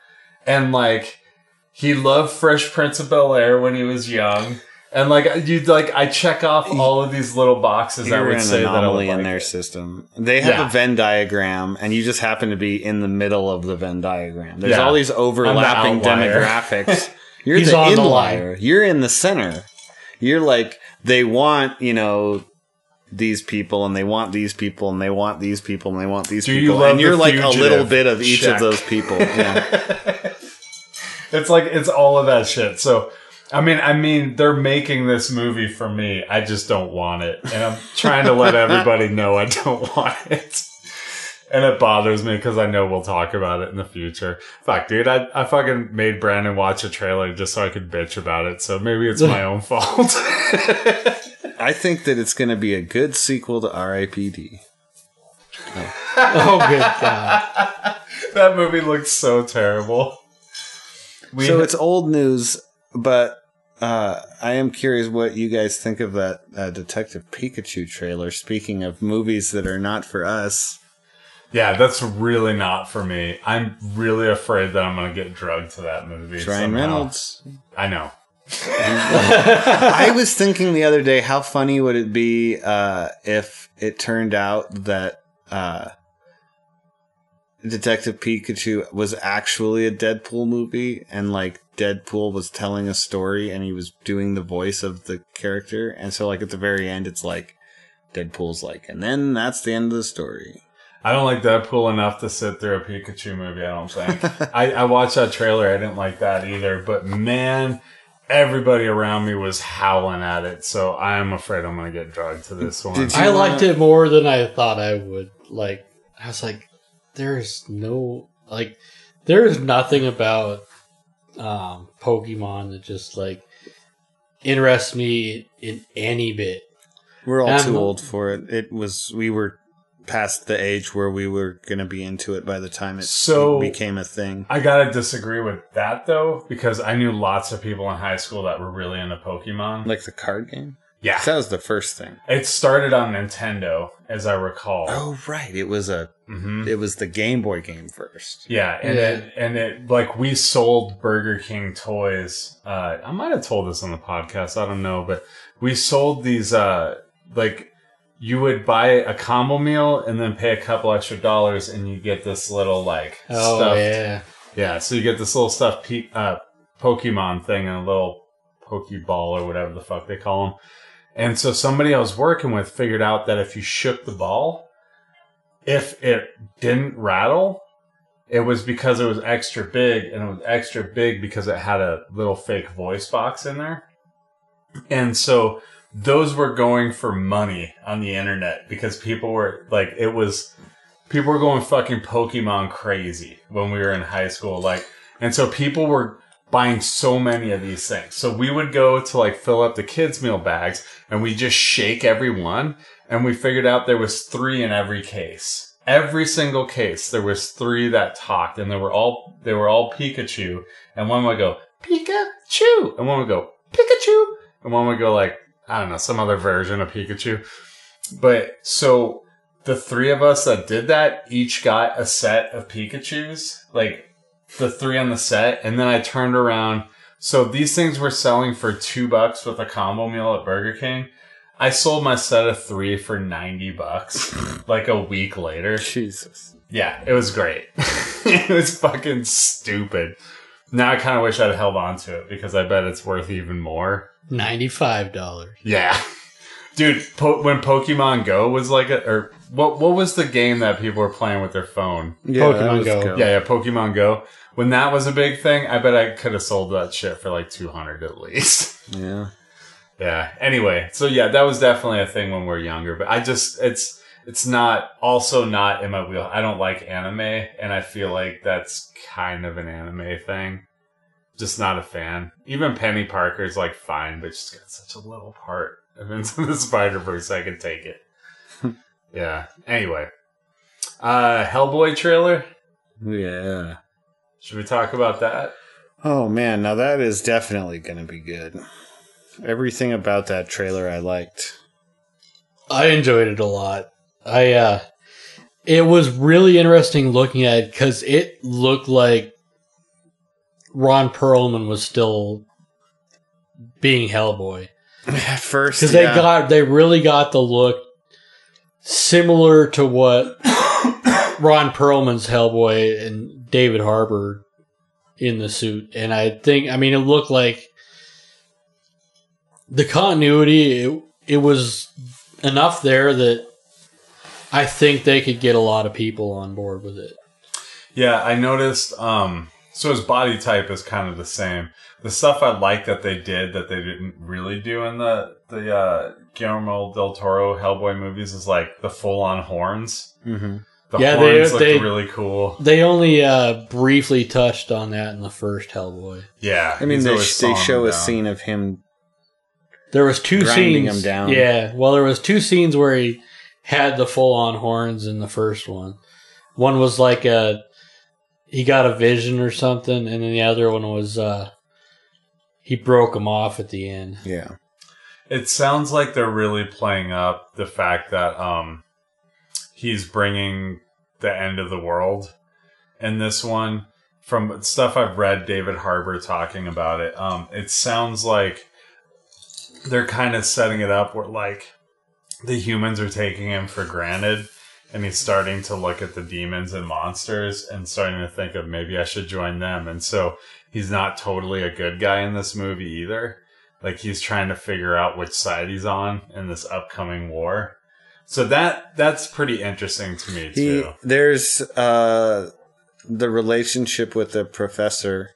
and like he loved Fresh Prince of Bel Air when he was young. And like you like, I check off all of these little boxes that You're would an say that I would like in their it. system. They have Yeah. a Venn diagram, and you just happen to be in the middle of the Venn diagram. There's Yeah. all these overlapping outlier. demographics. You're He's the on the inlier. You're in the center. You're like they want, you know, these people, and they want these people, and they want these people, and they want these Do you people, love and you're like a little bit of each Check. of those people. Yeah. It's like it's all of that shit. So I mean, I mean, they're making this movie for me. I just don't want it, and I'm trying to let everybody know I don't want it. And it bothers me because I know we'll talk about it in the future. Fuck, dude, I, I fucking made Brandon watch a trailer just so I could bitch about it. So maybe it's my own fault. I think that it's going to be a good sequel to R.I.P.D. Oh, good God. that movie looks so terrible. We so it's old news, but uh, I am curious what you guys think of that uh, Detective Pikachu trailer. Speaking of movies that are not for us, yeah, that's really not for me. I'm really afraid that I'm gonna get drugged to that movie. Ryan. Reynolds. I know. I was thinking the other day, how funny would it be uh, if it turned out that uh, Detective Pikachu was actually a Deadpool movie, and like Deadpool was telling a story, and he was doing the voice of the character, and so like at the very end, it's like Deadpool's like, and then that's the end of the story. I don't like Deadpool enough to sit through a Pikachu movie. I don't think. I, I watched that trailer. I didn't like that either. But man, everybody around me was howling at it. So I'm afraid I'm gonna get drugged to this one. I liked it more than I thought I would. Like, I was like, there's no, like, there is nothing about um, Pokemon that just, like, interests me in any bit. We're all too old for it. It was we were past the age where we were going to be into it by the time it So- became a thing. I gotta disagree with that though, because I knew lots of people in high school that were really into Pokemon. Like the card game? Yeah, That was the first thing. it started on Nintendo, as I recall. Oh, right. It was a hmm it was the Game Boy game first. Yeah, and Yeah. it and it like we sold Burger King toys. Uh, I might have told this on the podcast. I don't know, but we sold these. Uh, like you would buy a combo meal and then pay a couple extra dollars, and you get this little like Oh stuffed yeah. Yeah, so you get this little stuffed pe- uh, Pokemon thing and a little Pokeball or whatever the fuck they call them. And so somebody I was working with figured out that if you shook the ball, if it didn't rattle, it was because it was extra big, and it was extra big because it had a little fake voice box in there. And so those were going for money on the internet because people were like, it was people were going fucking Pokemon crazy when we were in high school. Like, and so people were buying so many of these things. So we would go to like fill up the kids' meal bags and we just shake every one. And we figured out there was three in every case. Every single case, there was three that talked and they were all, they were all Pikachu. And one would go, Pikachu. And one would go, Pikachu. And one would go like, I don't know, some other version of Pikachu. But so the three of us that did that each got a set of Pikachu's, like the three on the set, and then I turned around. So these things were selling for two bucks with a combo meal at Burger King. I sold my set of three for ninety bucks, like a week later. Jesus. Yeah, it was great. it was fucking stupid. Now I kind of wish I'd held on to it because I bet it's worth even more. Ninety-five dollars. Yeah, dude. Po- when Pokemon Go was like a, or what? What was the game that people were playing with their phone? Yeah, Pokemon that was Go. Yeah, yeah, Pokemon Go. When that was a big thing, I bet I could have sold that shit for like two hundred at least. Yeah. yeah. Anyway, so yeah, that was definitely a thing when we are younger. But I just it's it's not also not in my wheel. I don't like anime, and I feel like that's kind of an anime thing. Just not a fan. Even Peni Parker's like fine, but she's got such a little part of Into the Spider Verse. I can take it. yeah. Anyway, uh, Hellboy trailer. Yeah. Should we talk about that? Oh man, now that is definitely going to be good. Everything about that trailer I liked. I enjoyed it a lot. I uh it was really interesting looking at it because it looked like Ron Perlman was still being Hellboy At first, because yeah. they got they really got the look similar to what Ron Perlman's Hellboy and David Harbour in the suit, and I think I mean it looked like the continuity. It, it was enough there that I think they could get a lot of people on board with it. Yeah, I noticed. Um, so his body type is kind of the same. The stuff I like that they did that they didn't really do in the the uh, Guillermo del Toro Hellboy movies is like the full on horns. hmm The Yeah, they- horns looked they- really cool. They only uh, briefly touched on that in the first Hellboy. Yeah, I mean, they, always they show a down. scene of him. There was two scenes. him down. Yeah, well, there was two scenes where he had the full on horns in the first one. One was like a he got a vision or something, and then the other one was uh he broke them off at the end. Yeah. It sounds like they're really playing up the fact that um he's bringing the end of the world in this one. From stuff I've read, David Harbour talking about it, um, it sounds like they're kind of setting it up where like the humans are taking him for granted, and he's starting to look at the demons and monsters and starting to think of maybe I should join them. And so he's not totally a good guy in this movie either. Like he's trying to figure out which side he's on in this upcoming war. So that that's pretty interesting to me He too. there's uh the relationship with the professor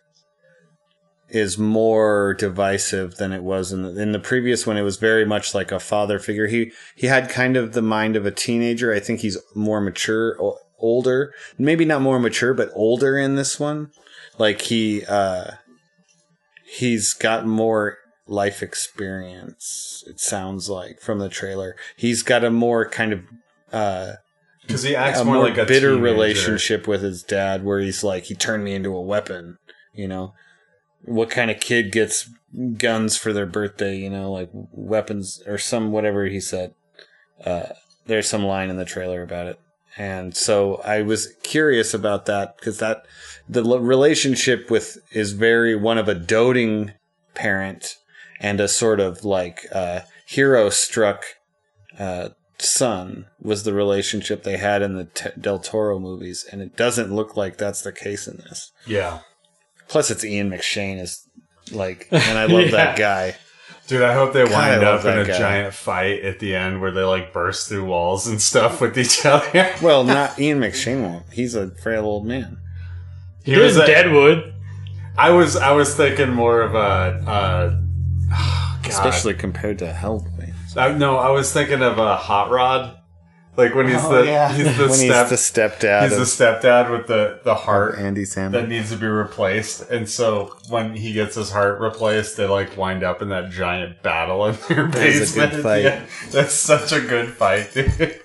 is more divisive than it was in the, in the previous one. It was very much like a father figure. He he had kind of the mind of a teenager. I think he's more mature, o- older, maybe not more mature, but older in this one. Like he uh he's got more life experience. It sounds like from the trailer. He's got a more kind of uh because he acts more, more like a bitter teenager. relationship with his dad, where he's like, he turned me into a weapon. You know, what kind of kid gets guns for their birthday? You know, like weapons or some whatever he said. Uh, there's some line in the trailer about it, and so I was curious about that because that the relationship with is very one of a doting parent and a sort of like uh, hero struck uh, son was the relationship they had in the T- Del Toro movies, and it doesn't look like that's the case in this. Yeah, Plus, it's Ian McShane is like, and I love that guy. dude. I hope they God, wind up in a guy. giant fight at the end where they like burst through walls and stuff with each other. Well, not Ian McShane won't. He's a frail old man. he It is a- Deadwood. I was I was thinking more of a. Uh, oh, Especially compared to Hellboy. I, no, I was thinking of a hot rod, like when he's Oh, the he's the step he's the stepdad he's the stepdad with the the heart Andy that needs to be replaced, and so when he gets his heart replaced, they like wind up in that giant battle in their That is a basement. Yeah, that's such a good fight, dude.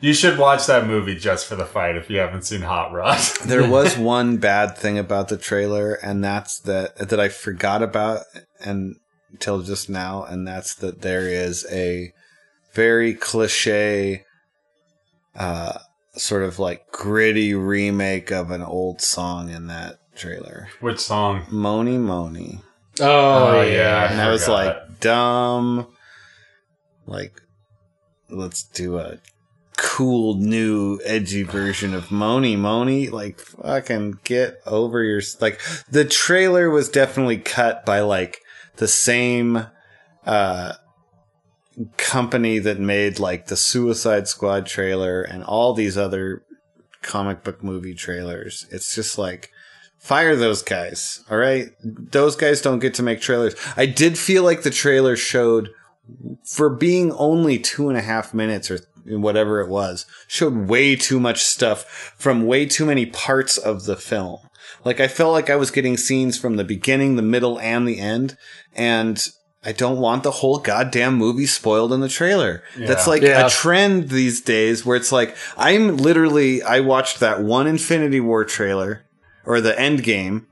You should watch that movie just for the fight if you haven't seen Hot Rod. There was one bad thing about the trailer, and that's that that I forgot about and until just now, and that's that there is a very cliche, uh, sort of like gritty remake of an old song in that trailer. Which song? Mony Mony. Oh, Oh, yeah. yeah. And I was forgot. like, dumb. Like, let's do a cool new edgy version of Mony Mony. Like, fucking get over your. Like, the trailer was definitely cut by like the same uh company that made like the Suicide Squad trailer and all these other comic book movie trailers. It's just like fire those guys. All right. Those guys don't get to make trailers. I did feel like the trailer showed for being only two and a half minutes or whatever it was, showed way too much stuff from way too many parts of the film. Like I felt like I was getting scenes from the beginning, the middle, and the end. And I don't want the whole goddamn movie spoiled in the trailer. That's like Yeah. a trend these days where it's like, I'm literally, I watched that one Infinity War trailer or the end game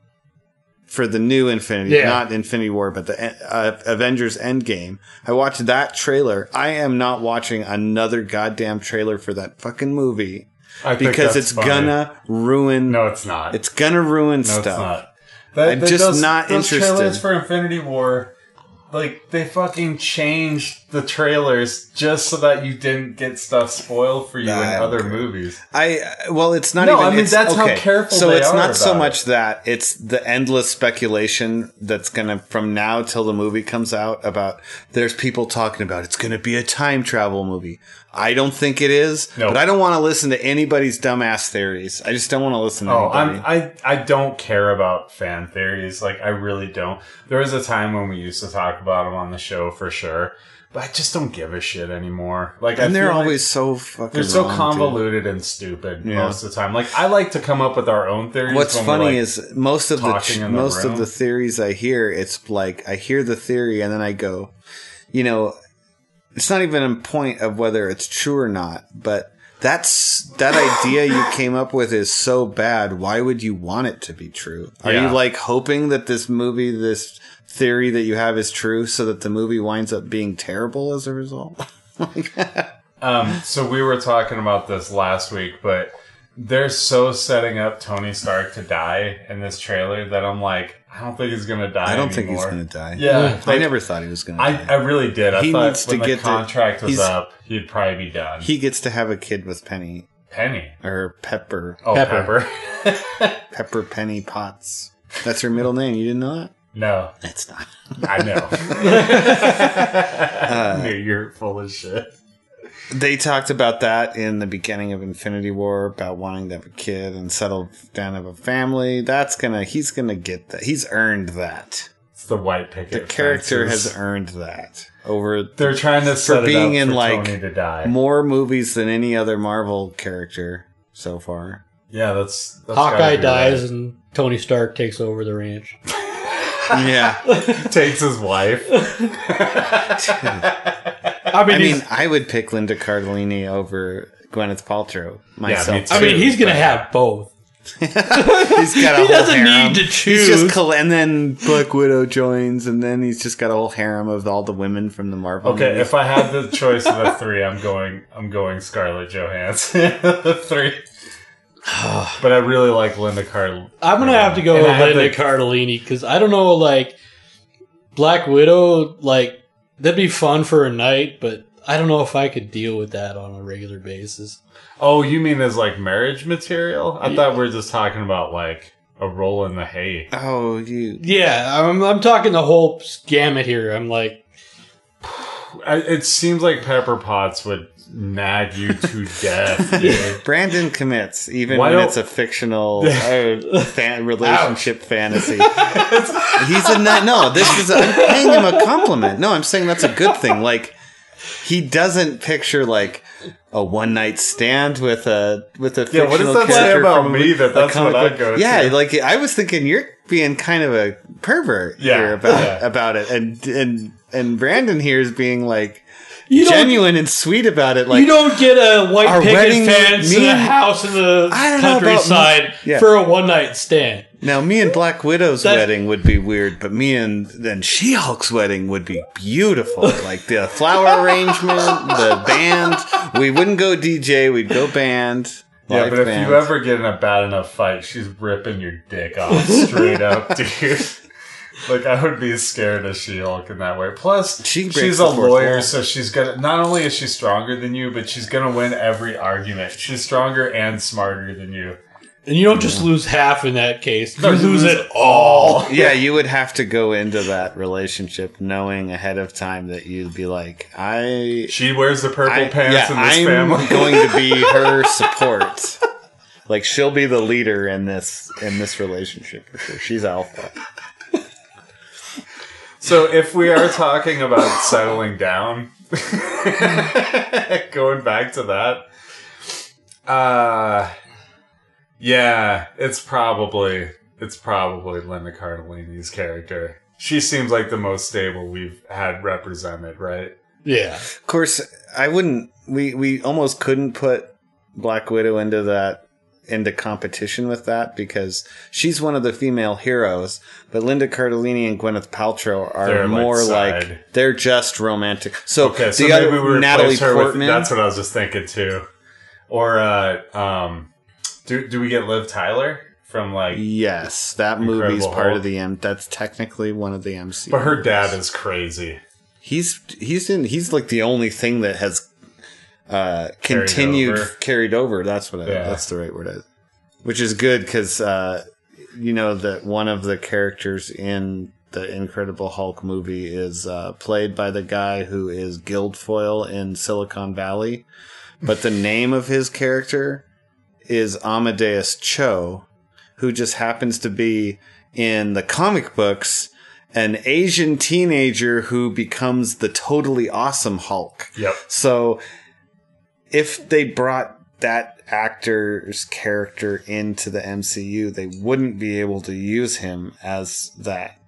for the new Infinity, Yeah. not Infinity War, but the uh, Avengers Endgame. I watched that trailer. I am not watching another goddamn trailer for that fucking movie I because that's it's funny. gonna ruin. No, it's not. it's gonna ruin No, stuff. it's not. That, I'm that- just those, not those interested. trailers for Infinity War, like they fucking changed the trailers just so that you didn't get stuff spoiled for you Nah, in other movies. I well, it's not No, even. I mean, that's how okay. careful So it's not so much that it's the endless speculation that's gonna from now till the movie comes out about. There's people talking about it's gonna be a time travel movie. I don't think it is, No. but I don't want to listen to anybody's dumbass theories. I just don't want to listen to Oh. I I don't care about fan theories. Like I really don't. There was a time when we used to talk about them on the show for sure, I just don't give a shit anymore. Like I and they're feel like always so fucking. they're so convoluted and stupid Yeah. most of the time. Like I like to come up with our own theories. What's funny like, is most of the in the most of the theories I hear, it's like I hear the theory and then I go, you know, it's not even a point of whether it's true or not, but that's that idea you came up with is so bad. Why would you want it to be true? Are Yeah. you like hoping that this movie, this theory that you have is true so that the movie winds up being terrible as a result? Um, so we were talking about this last week, but they're so setting up Tony Stark to die in this trailer that I'm like, I don't think he's gonna die. I don't think he's going to die. Yeah, I never thought he was going to I, die. I really did. I He thought needs to the get the- contract was up, he'd probably be done. he gets to have a kid with Penny Penny. or Pepper. Oh, Pepper. Pepper. Pepper Penny Potts. That's her middle name. You didn't know that? No, It's not. I know. Uh, you're full of shit. They talked about that in the beginning of Infinity War about wanting to have a kid and settle down have a family. That's gonna. He's gonna get that. He's earned that. It's the white picket. The character fences. has earned that over They're trying to set being it up in, for like, to die. more movies than any other Marvel character so far. yeah, that's, that's Hawkeye dies right. and Tony Stark takes over the ranch. Yeah, takes his wife. I mean, I mean, I would pick Linda Cardellini over Gwyneth Paltrow. me Myself, too. I mean, he's gonna but- have both. he's got a He doesn't harem. need to He's choose. just and then Black Widow joins, and then he's just got a whole harem of all the women from the Marvel. Okay, movies. if I had the choice of the three, I'm going. I'm going Scarlett Johansson. the three. but I really like Linda Card. I'm gonna have to go And with had Linda the- Cardellini because I don't know, like Black Widow, like that'd be fun for a night, but I don't know if I could deal with that on a regular basis. Oh, you mean as like marriage material? I thought we were just talking about like a roll in the hay. oh, you Yeah, I'm, I'm talking the whole gamut here. I'm like, I, it seems like Pepper Potts would nag you to death, dude. Brandon commits even Why when don't- it's a fictional uh, fan, relationship fantasy. He's a ni- no. This is I'm paying him a compliment. No, I'm saying that's a good thing. Like he doesn't picture like a one night stand with a with a Yeah, what does that say about me that that's what I go Yeah, to? like I was thinking you're being kind of a pervert Yeah, here about yeah. about it, and and and Brandon here is being like you don't, genuine and sweet about it. Like you don't get a white picket wedding- fence me in a and- house in the I don't know about- countryside Yeah. for a one night stand. Now, me and Black Widow's That- wedding would be weird, but me and then She Hulk's wedding would be beautiful. Like the flower arrangement, the band. We wouldn't go DJ, we'd go band. Yeah, live but if you ever get in a bad enough fight, she's ripping your dick off straight up, dude. Like I would be as scared of She-Hulk in that way. Plus, She she's a lawyer, so she's gonna. Not only is she stronger than you, but she's gonna win every argument. She's stronger and smarter than you. And you don't just lose half in that case. You you lose lose it all. yeah, you would have to go into that relationship knowing ahead of time that you'd be like, I. She wears the purple I pants yeah, in this I'm family. going to be her support. Like she'll be the leader in this in this relationship for sure. She's alpha. So if we are talking about settling down, going back to that, uh, yeah, it's probably it's probably Linda Cardellini's character. She seems like the most stable we've had represented, right? Yeah. Of course, I wouldn't. We we almost couldn't put Black Widow into that into competition with that because she's one of the female heroes, but Linda Cardellini and Gwyneth Paltrow are They're, more like, they're just romantic. So, Okay, so the maybe other we Natalie Portman. with. That's what I was just thinking too. Or uh, um, do do we get Liv Tyler from like? yes, that movie's Incredible part Hulk. of the M. That's technically one of the MC. But her dad is crazy. he's he's in he's like the only thing that has uh Carried continued over. carried over that's what I, Yeah. that's the right word I- which is good because uh you know that one of the characters in the incredible hulk movie is uh played by the guy who is Gilfoyle in silicon valley but the name of his character is amadeus cho who just happens to be in the comic books an Asian teenager who becomes the totally awesome Hulk. Yep. So if they brought that actor's character into the MCU, they wouldn't be able to use him as that.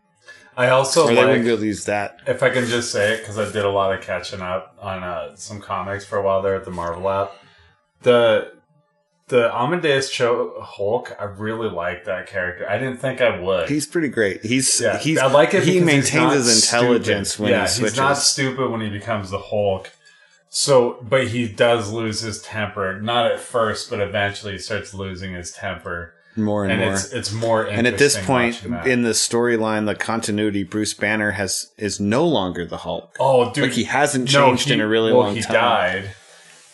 I also Or they like wouldn't be able to use that. if I can just say it because I did a lot of catching up on uh, some comics for a while there at the Marvel app. The the Amadeus Cho Hulk, I really like that character. I didn't think I would. He's pretty great. He's yeah, he's I like it. he maintains his intelligence stupid. when yeah, he switches. he's not stupid when he becomes the Hulk. So, but he does lose his temper. Not at first, but eventually he starts losing his temper, more and, and more. it's it's more. and at this point in the storyline, the continuity, Bruce Banner has is no longer the Hulk. Oh, dude, Like he hasn't changed he- in a really well, long he time. He died,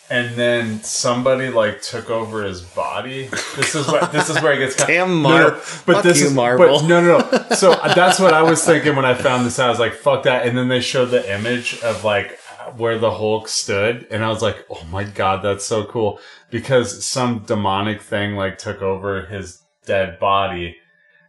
and then somebody like took over his body. This is what this is where it gets. kind- Damn, No, no, but fuck this you, is Marvel. But no, no, no. So that's what I was thinking when I found this out. I was like, "Fuck that!" And then they showed the image of like where the Hulk stood, and I was like, "Oh my god, that's so cool!" Because some demonic thing like took over his dead body,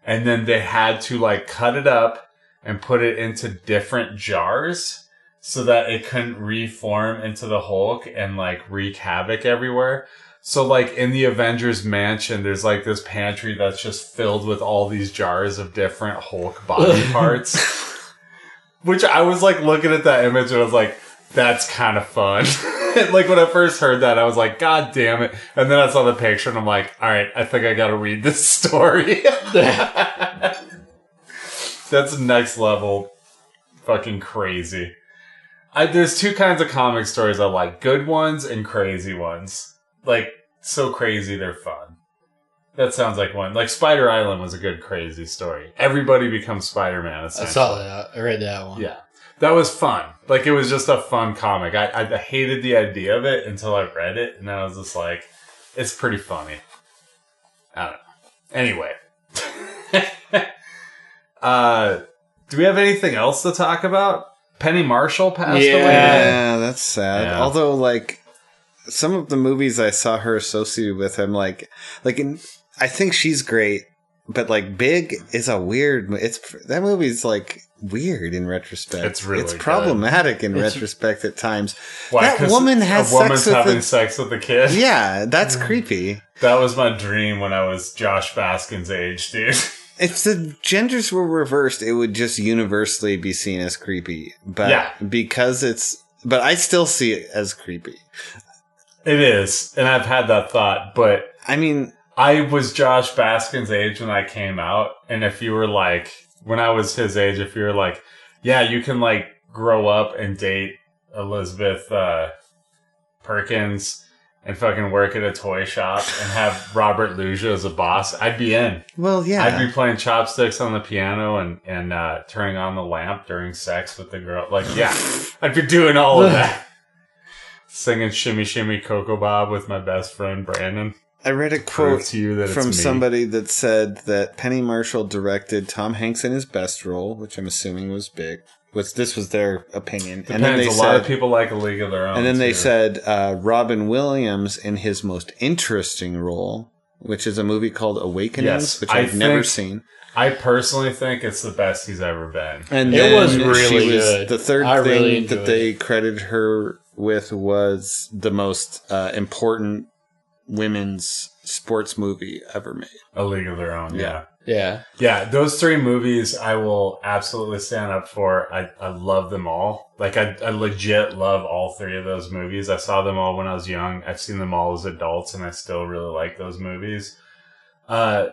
and then they had to like cut it up and put it into different jars so that it couldn't reform into the Hulk and like wreak havoc everywhere. So like in the Avengers mansion, there's like this pantry that's just filled with all these jars of different Hulk body parts. Which I was like looking at that image and I was like, that's kind of fun. like when I first heard that, I was like, God damn it. And then I saw the picture and I'm like, all right, I think I gotta read this story. That's next level fucking crazy. I, there's two kinds of comic stories I like good ones and crazy ones. Like, so crazy they're fun. That sounds like one. Like Spider Island was a good crazy story. Everybody becomes Spider Man. I saw that. I read that one. Yeah, that was fun. Like it was just a fun comic. I, I hated the idea of it until I read it, and then I was just like, it's pretty funny. I don't know. Anyway, uh, do we have anything else to talk about? Penny Marshall passed Yeah. away. Yeah, that's sad. Yeah. Although, like, some of the movies I saw her associated with, I'm like, like, in, I think she's great, but like, Big is a weird. It's that movie's like weird in retrospect. It's really it's good. problematic in It's- retrospect at times. Why? That 'Cause woman has a woman's sex with having a- sex with a kid. Yeah, that's mm. creepy. That was my dream when I was Josh Baskin's age, dude. If the genders were reversed, it would just universally be seen as creepy. But Yeah. because it's, but I still see it as creepy. It is, and I've had that thought, but I mean, I was Josh Baskin's age when I came out, and if you were like, when I was his age, if you're like, yeah, you can like grow up and date Elizabeth uh, Perkins and fucking work at a toy shop and have Robert Loggia as a boss, I'd be in. well, yeah. I'd be playing chopsticks on the piano and and uh, turning on the lamp during sex with the girl. Like, yeah, I'd be doing all of that. Singing "Shimmy Shimmy Ko-Ko-Bop" with my best friend Brandon. I read a quote to you that from somebody that said that Penny Marshall directed Tom Hanks in his best role, which I'm assuming was big. Was this was their opinion? Depends. and then they a said, lot of people like a league of their own. and then they too. said uh, Robin Williams in his most interesting role, which is a movie called Awakenings, Yes, which I've never seen. I personally think it's the best he's ever been. And It was really was- good. The third I thing enjoyed that they credited her with was the most uh, important women's sports movie ever made. A league of their own. Yeah. Yeah. Yeah. Yeah, those three movies I will absolutely stand up for. I, I love them all. Like I, I legit love all three of those movies. I saw them all when I was young. I've seen them all as adults and I still really like those movies. Uh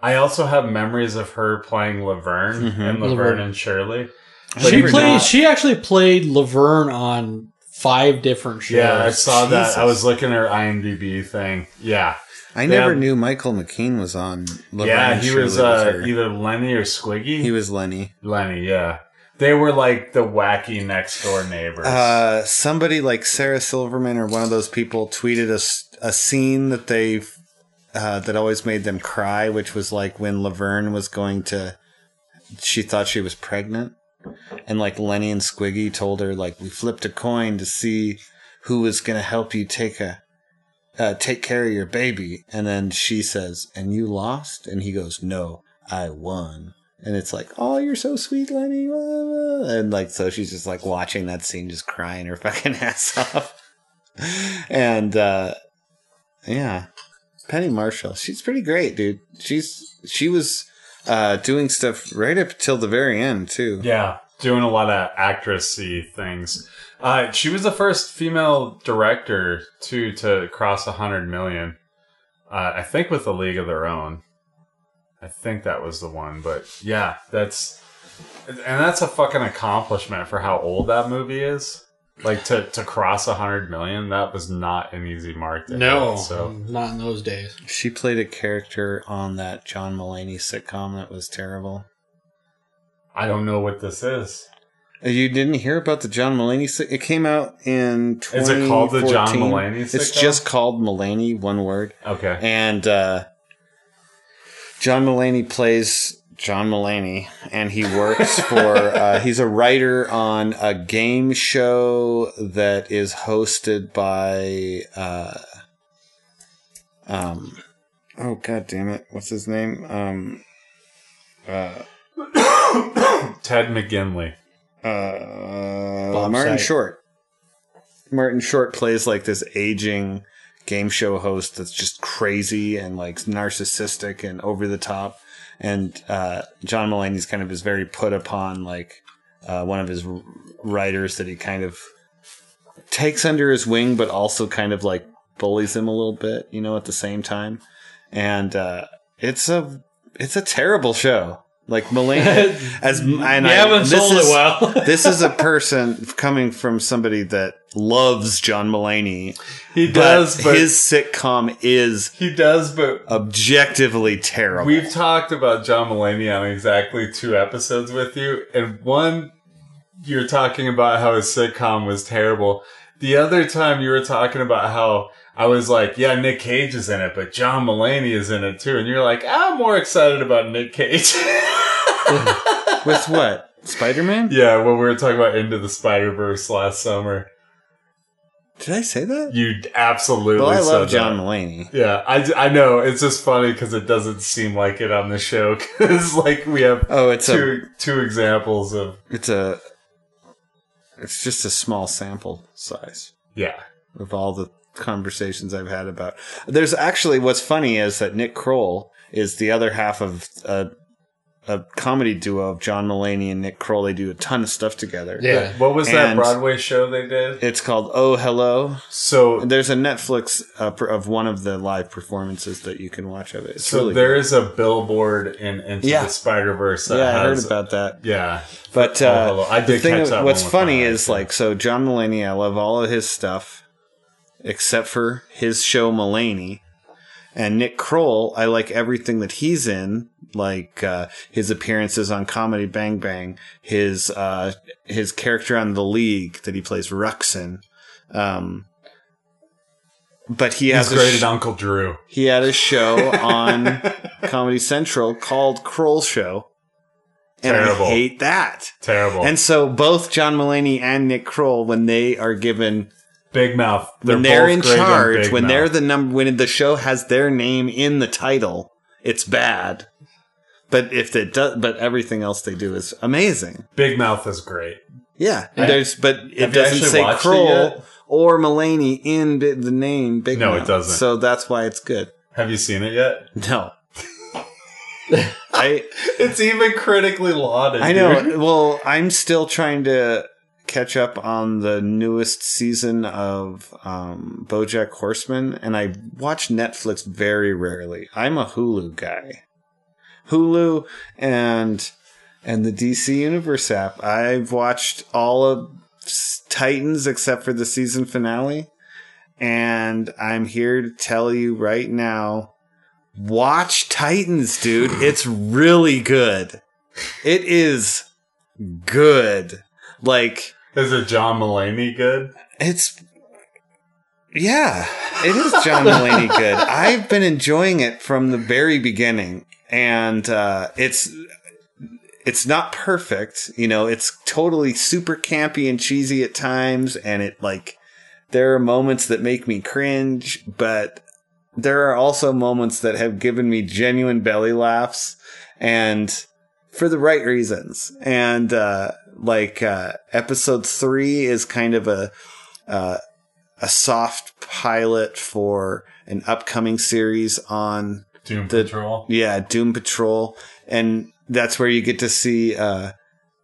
I also have memories of her playing Laverne Mhm. and Laverne, Laverne. and Shirley. She Believe it or played. not- She actually played Laverne on five different shows. Yeah, I saw that. I was looking at her IMDb thing. Yeah. I They never have- knew Michael McKean was on. Laverne yeah, and he was uh, her. either Lenny or Squiggy. he was Lenny. Lenny, yeah. They were like the wacky next door neighbors. Uh, somebody like Sarah Silverman or one of those people tweeted a, a scene that they uh, that always made them cry, which was like when Laverne was going to. She thought she was pregnant, and like Lenny and Squiggy told her like we flipped a coin to see who was going to help you take a. Uh, take care of your baby, and then she says, "And you lost," and he goes, "No, I won." And it's like, oh, you're so sweet, Lenny. blah, blah, blah." And like, so she's just like watching that scene, just crying her fucking ass off. And uh, yeah, Penny Marshall, she's pretty great, dude. She's she was uh, doing stuff right up till the very end too. yeah, doing a lot of actressy things. Uh, she was the first female director to to cross a hundred million. Uh, I think with the League of Their Own. I think that was the one, but yeah, that's and that's a fucking accomplishment for how old that movie is. Like to to cross a hundred million, that was not an easy mark. To No, hit, so not in those days. She played a character on that John Mulaney sitcom that was terrible. I don't know what this is. Uh, You didn't hear about the John Mulaney? sit- It came out in. Is it called the John 2014. Mulaney It's just called Mulaney, one word. Okay. and uh, John Mulaney plays John Mulaney, and he works for. Uh, he's a writer on a game show that is hosted by. Uh, um, oh god damn it! What's his name? Um, uh, Ted McGinley. uh, Bob Martin Saget. Short. Martin Short plays like this aging game show host that's just crazy and like narcissistic and over the top. And uh, John Mulaney's kind of is very put upon, like uh, one of his writers that he kind of takes under his wing, but also kind of like bullies him a little bit, you know, at the same time. And uh, it's a it's a terrible show. Like Mulaney, as and You I, haven't this sold is- it well. this is a person coming from somebody that loves John Mulaney. He does, but his sitcom is he does, but objectively terrible. We've talked about John Mulaney on exactly two episodes with you, and one you're talking about how his sitcom was terrible. The other time you were talking about how I was like, yeah, Nick Cage is in it, but John Mulaney is in it too, and you're like, I'm more excited about Nick Cage. With what? Spider Man? yeah, when we were talking about Into the Spider Verse last summer, Did I say that? you absolutely. Well, I love John that. Mulaney. Yeah, I, I know. It's just funny because it doesn't seem like it on the show. Because like we have Oh, it's a two two examples of it's a it's just a small sample size yeah. of all the conversations I've had about. There's actually what's funny is that Nick Kroll is the other half of a, a comedy duo of John Mulaney and Nick Kroll. They do a ton of stuff together. yeah. What was that And- Broadway show they did? It's called Oh Hello. So There's a Netflix uh, per- of one of the live performances that you can watch of it. It's so really there good. is a billboard in Into Yeah. the Spider Verse that Yeah, I heard about that. yeah. But Oh, uh, hello. I the did thing catch of- that what's one with funny my eyes, is like so John Mulaney. I love all of his stuff except for his show Mulaney. And Nick Kroll, I like everything that he's in, like uh, his appearances on Comedy Bang Bang, his uh, his character on The League that he plays Ruxin. Um, but he He's has a great sh- at Uncle Drew. he had a show on Comedy Central called Kroll Show. And Terrible. I hate that. Terrible. And so both John Mulaney and Nick Kroll, when they are given, Big Mouth. when they're in charge, when Mouth. they're the number, when the show has their name in the title, it's bad. But if it does, but everything else they do is amazing. Big Mouth is great. Yeah, there's, but it doesn't say Kroll or Mulaney in the name Big No, it doesn't. So that's why it's good. Have you seen it yet? No. I It's even critically lauded. I know. dude. Well, I'm still trying to catch up on the newest season of um, BoJack Horseman, and I watch Netflix very rarely. I'm a Hulu guy. Hulu and and the DC Universe app. I've watched all of Titans except for the season finale, and I'm here to tell you right now. Watch Titans, dude. It's really good. It is good. Like Is it John Mulaney good? it's yeah, it is John Mulaney good. I've been enjoying it from the very beginning, and uh, it's it's not perfect. You know, it's totally super campy and cheesy at times, and it like there are moments that make me cringe, but there are also moments that have given me genuine belly laughs, and for the right reasons. And uh, like uh, episode three is kind of a uh, a soft pilot for an upcoming series on Doom The- Patrol. yeah Doom Patrol, and that's where you get to see uh,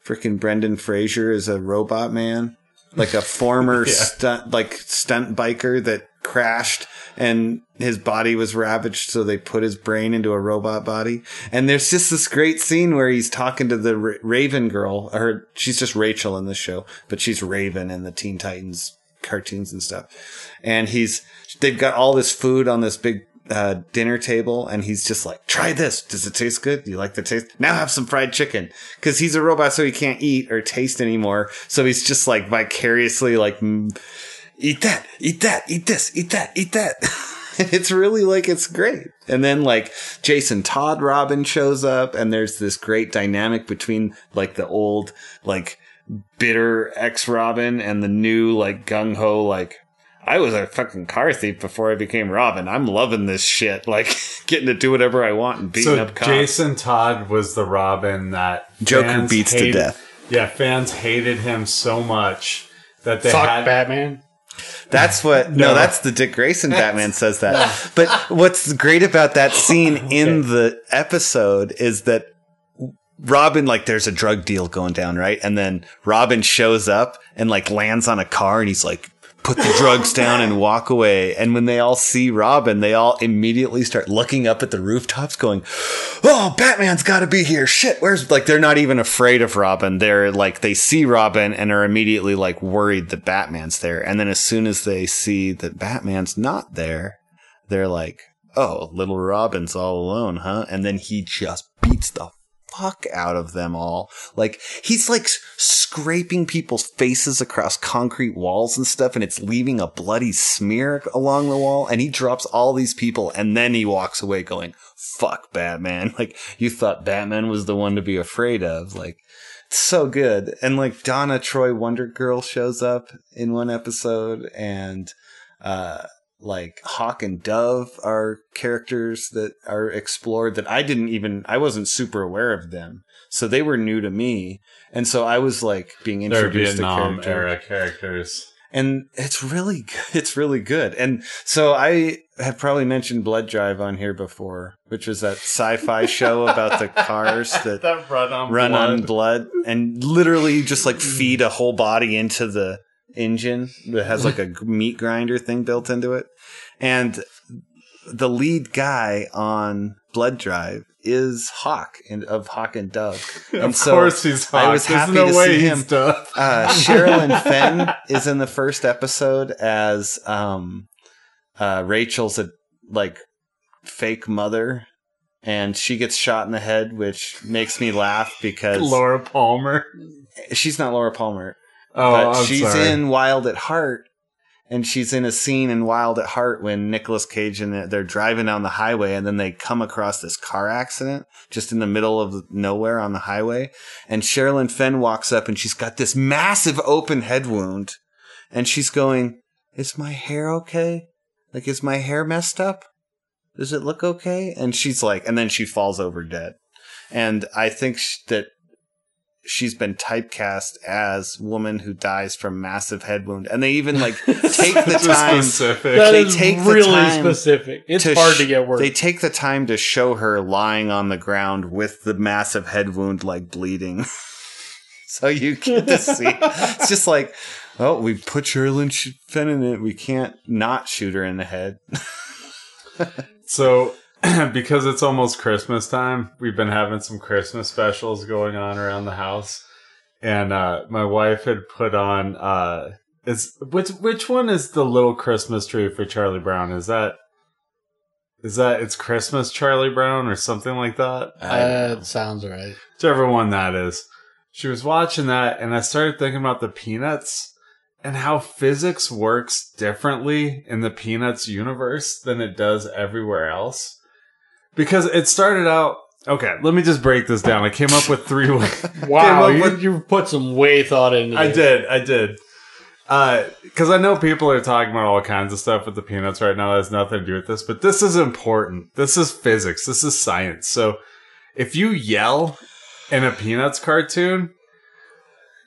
freaking Brendan Fraser as a robot man, like a former Yeah. stunt like stunt biker that crashed and his body was ravaged so they put his brain into a robot body. And there's just this great scene where he's talking to the Ra- raven girl or she's just rachel in the show but she's raven in the teen titans cartoons and stuff. And he's they've got all this food on this big uh, dinner table and he's just like try this. Does it taste good? Do you like the taste? Now have some fried chicken. Because he's a robot so he can't eat or taste anymore. So he's just like vicariously like mm, eat that, eat that, eat this, eat that, eat that. it's really like it's great. And then like Jason Todd Robin shows up and there's this great dynamic between like the old like bitter ex Robin and the new like gung ho like I was a fucking car thief before I became Robin. I'm loving this shit. Like getting to do whatever I want and beating So up cops. Jason Todd was the Robin that Joker fans beats to death. Yeah, fans hated him so much that they Fuck had Batman. That's what. No, No. that's the Dick Grayson Batman says that. But what's great about that scene in the episode is that Robin, like, there's a drug deal going down, right? And then Robin shows up and like lands on a car, and he's like, put the drugs down and walk away. And when they all see Robin, they all immediately start looking up at the rooftops going, Oh, Batman's got to be here. Shit. Where's like, they're not even afraid of Robin. They're like, they see Robin and are immediately like worried that Batman's there. And then as soon as they see that Batman's not there, they're like, Oh, little Robin's all alone, huh? And then he just beats the fuck out of them all. Like he's like scraping people's faces across concrete walls and stuff, and it's leaving a bloody smear along the wall. And he drops all these people, and then he walks away going, "Fuck Batman!" Like you thought Batman was the one to be afraid of. Like it's so good. And like Donna Troy Wonder Girl shows up in one episode, and uh like Hawk and Dove are characters that are explored that I didn't even I wasn't super aware of them. So they were new to me. And so I was like being They're introduced to Vietnam characters. era characters. And it's really good. It's really good. And so I have probably mentioned Blood Drive on here before, which was that sci-fi show about the cars that that run on run blood. on blood and literally just like feed a whole body into the engine that has like a meat grinder thing built into it. And the lead guy on Blood Drive is Hawk and of Hawk and Dove. And Of course he's I was There's happy no to way see him. tough. Uh, Sherilyn Fenn is in the first episode as um, uh, Rachel's a, like fake mother, and she gets shot in the head, which makes me laugh because Laura Palmer. she's not Laura Palmer, Oh, she's sorry. in Wild at Heart. And she's in a scene in Wild at Heart when Nicolas Cage and they're- they're driving down the highway and then they come across this car accident just in the middle of nowhere on the highway. And Sherilyn Fenn walks up and she's got this massive open head wound. And she's going, Is my hair okay? Like, is my hair messed up? Does it look okay? And she's like, and then she falls over dead. And I think that she's been typecast as woman who dies from massive head wound. And they even like take the time. specific. That They is take the really time specific. It's to hard to get worse. They take the time to show her lying on the ground with the massive head wound like bleeding. so you get to see. It's just like, oh, we put Sherilyn Sh- Fenn in it. We can't not shoot her in the head. So, because it's almost Christmas time, we've been having some Christmas specials going on around the house, and uh, my wife had put on uh, is which which one is the little Christmas tree for Charlie Brown? Is that is that it's Christmas Charlie Brown or something like that? that sounds right. Whichever one that is. She was watching that, and I started thinking about the Peanuts and how physics works differently in the Peanuts universe than it does everywhere else. Because it started out. Okay, let me just break this down. I came up with three ways. Wow, you, with- you put some way thought into I this. did, I did. Uh, because I know people are talking about all kinds of stuff with the Peanuts right now that has nothing to do with this, but this is important. This is physics. This is science. So if you yell in a Peanuts cartoon,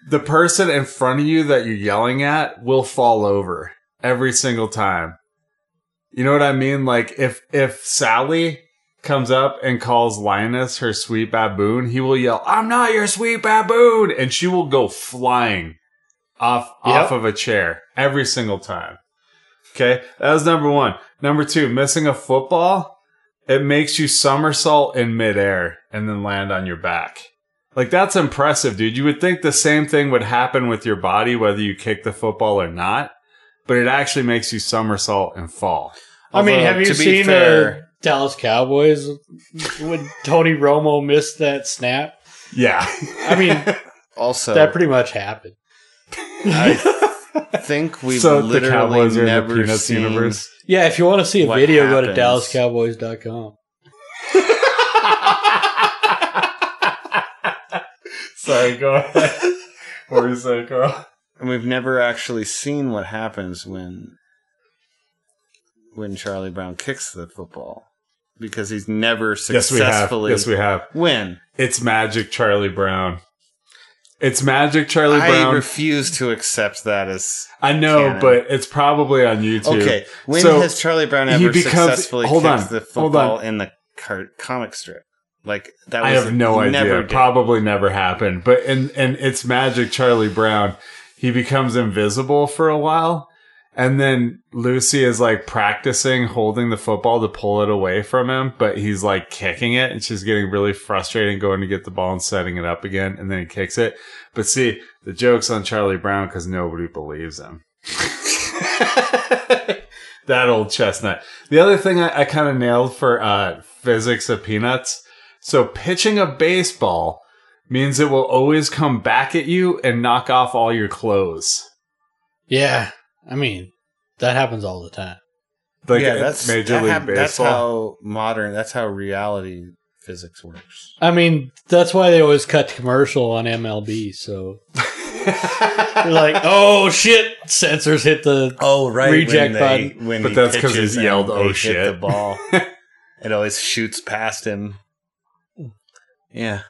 the person in front of you that you're yelling at will fall over every single time. You know what I mean? Like if if Sally comes up and calls Linus her sweet baboon, he will yell, "I'm not your sweet baboon," and she will go flying off Yep. off of a chair every single time. Okay, that was number one. Number two, missing a football, it makes you somersault in midair and then land on your back. Like that's impressive, dude. You would think the same thing would happen with your body whether you kick the football or not, but it actually makes you somersault and fall. I mean, have you seen fair- Dallas Cowboys when Tony Romo missed that snap? Yeah. I mean, Also, that pretty much happened. I think we've so literally Cowboys are in the never seen. universe. Yeah, if you want to see a What video, go to happens? DallasCowboys.com. Sorry, go ahead. what were you saying, Carl? And we've never actually seen what happens when when Charlie Brown kicks the football because he's never successfully. Yes, we have. Yes, we have. When It's Magic Charlie Brown. It's Magic Charlie I Brown. I refuse to accept that as I know, canon. but it's probably on YouTube. okay. When So, has Charlie Brown ever becomes- successfully hold on, the football in the car- comic strip? Like that. Was I have no idea. Did. Probably never happened. But in and it's Magic Charlie Brown. He becomes invisible for a while, And then Lucy is like practicing holding the football to pull it away from him, but he's like kicking it and she's getting really frustrated going to get the ball and setting it up again. And then he kicks it. But see, the joke's on Charlie Brown because nobody believes him. that old chestnut. The other thing I, I kind of nailed for uh, physics of peanuts. So pitching a baseball means it will always come back at you and knock off all your clothes. Yeah, I mean that happens all the time. Like yeah, that's Major that League hap- That's how modern. That's how reality physics works. I mean that's why they always cut commercial on MLB. So they're like, oh shit, censors hit the. Oh right, Reject when they, button. when But that's because pitches he yelled, "Oh, shit." Hit the ball. it always shoots past him. Yeah.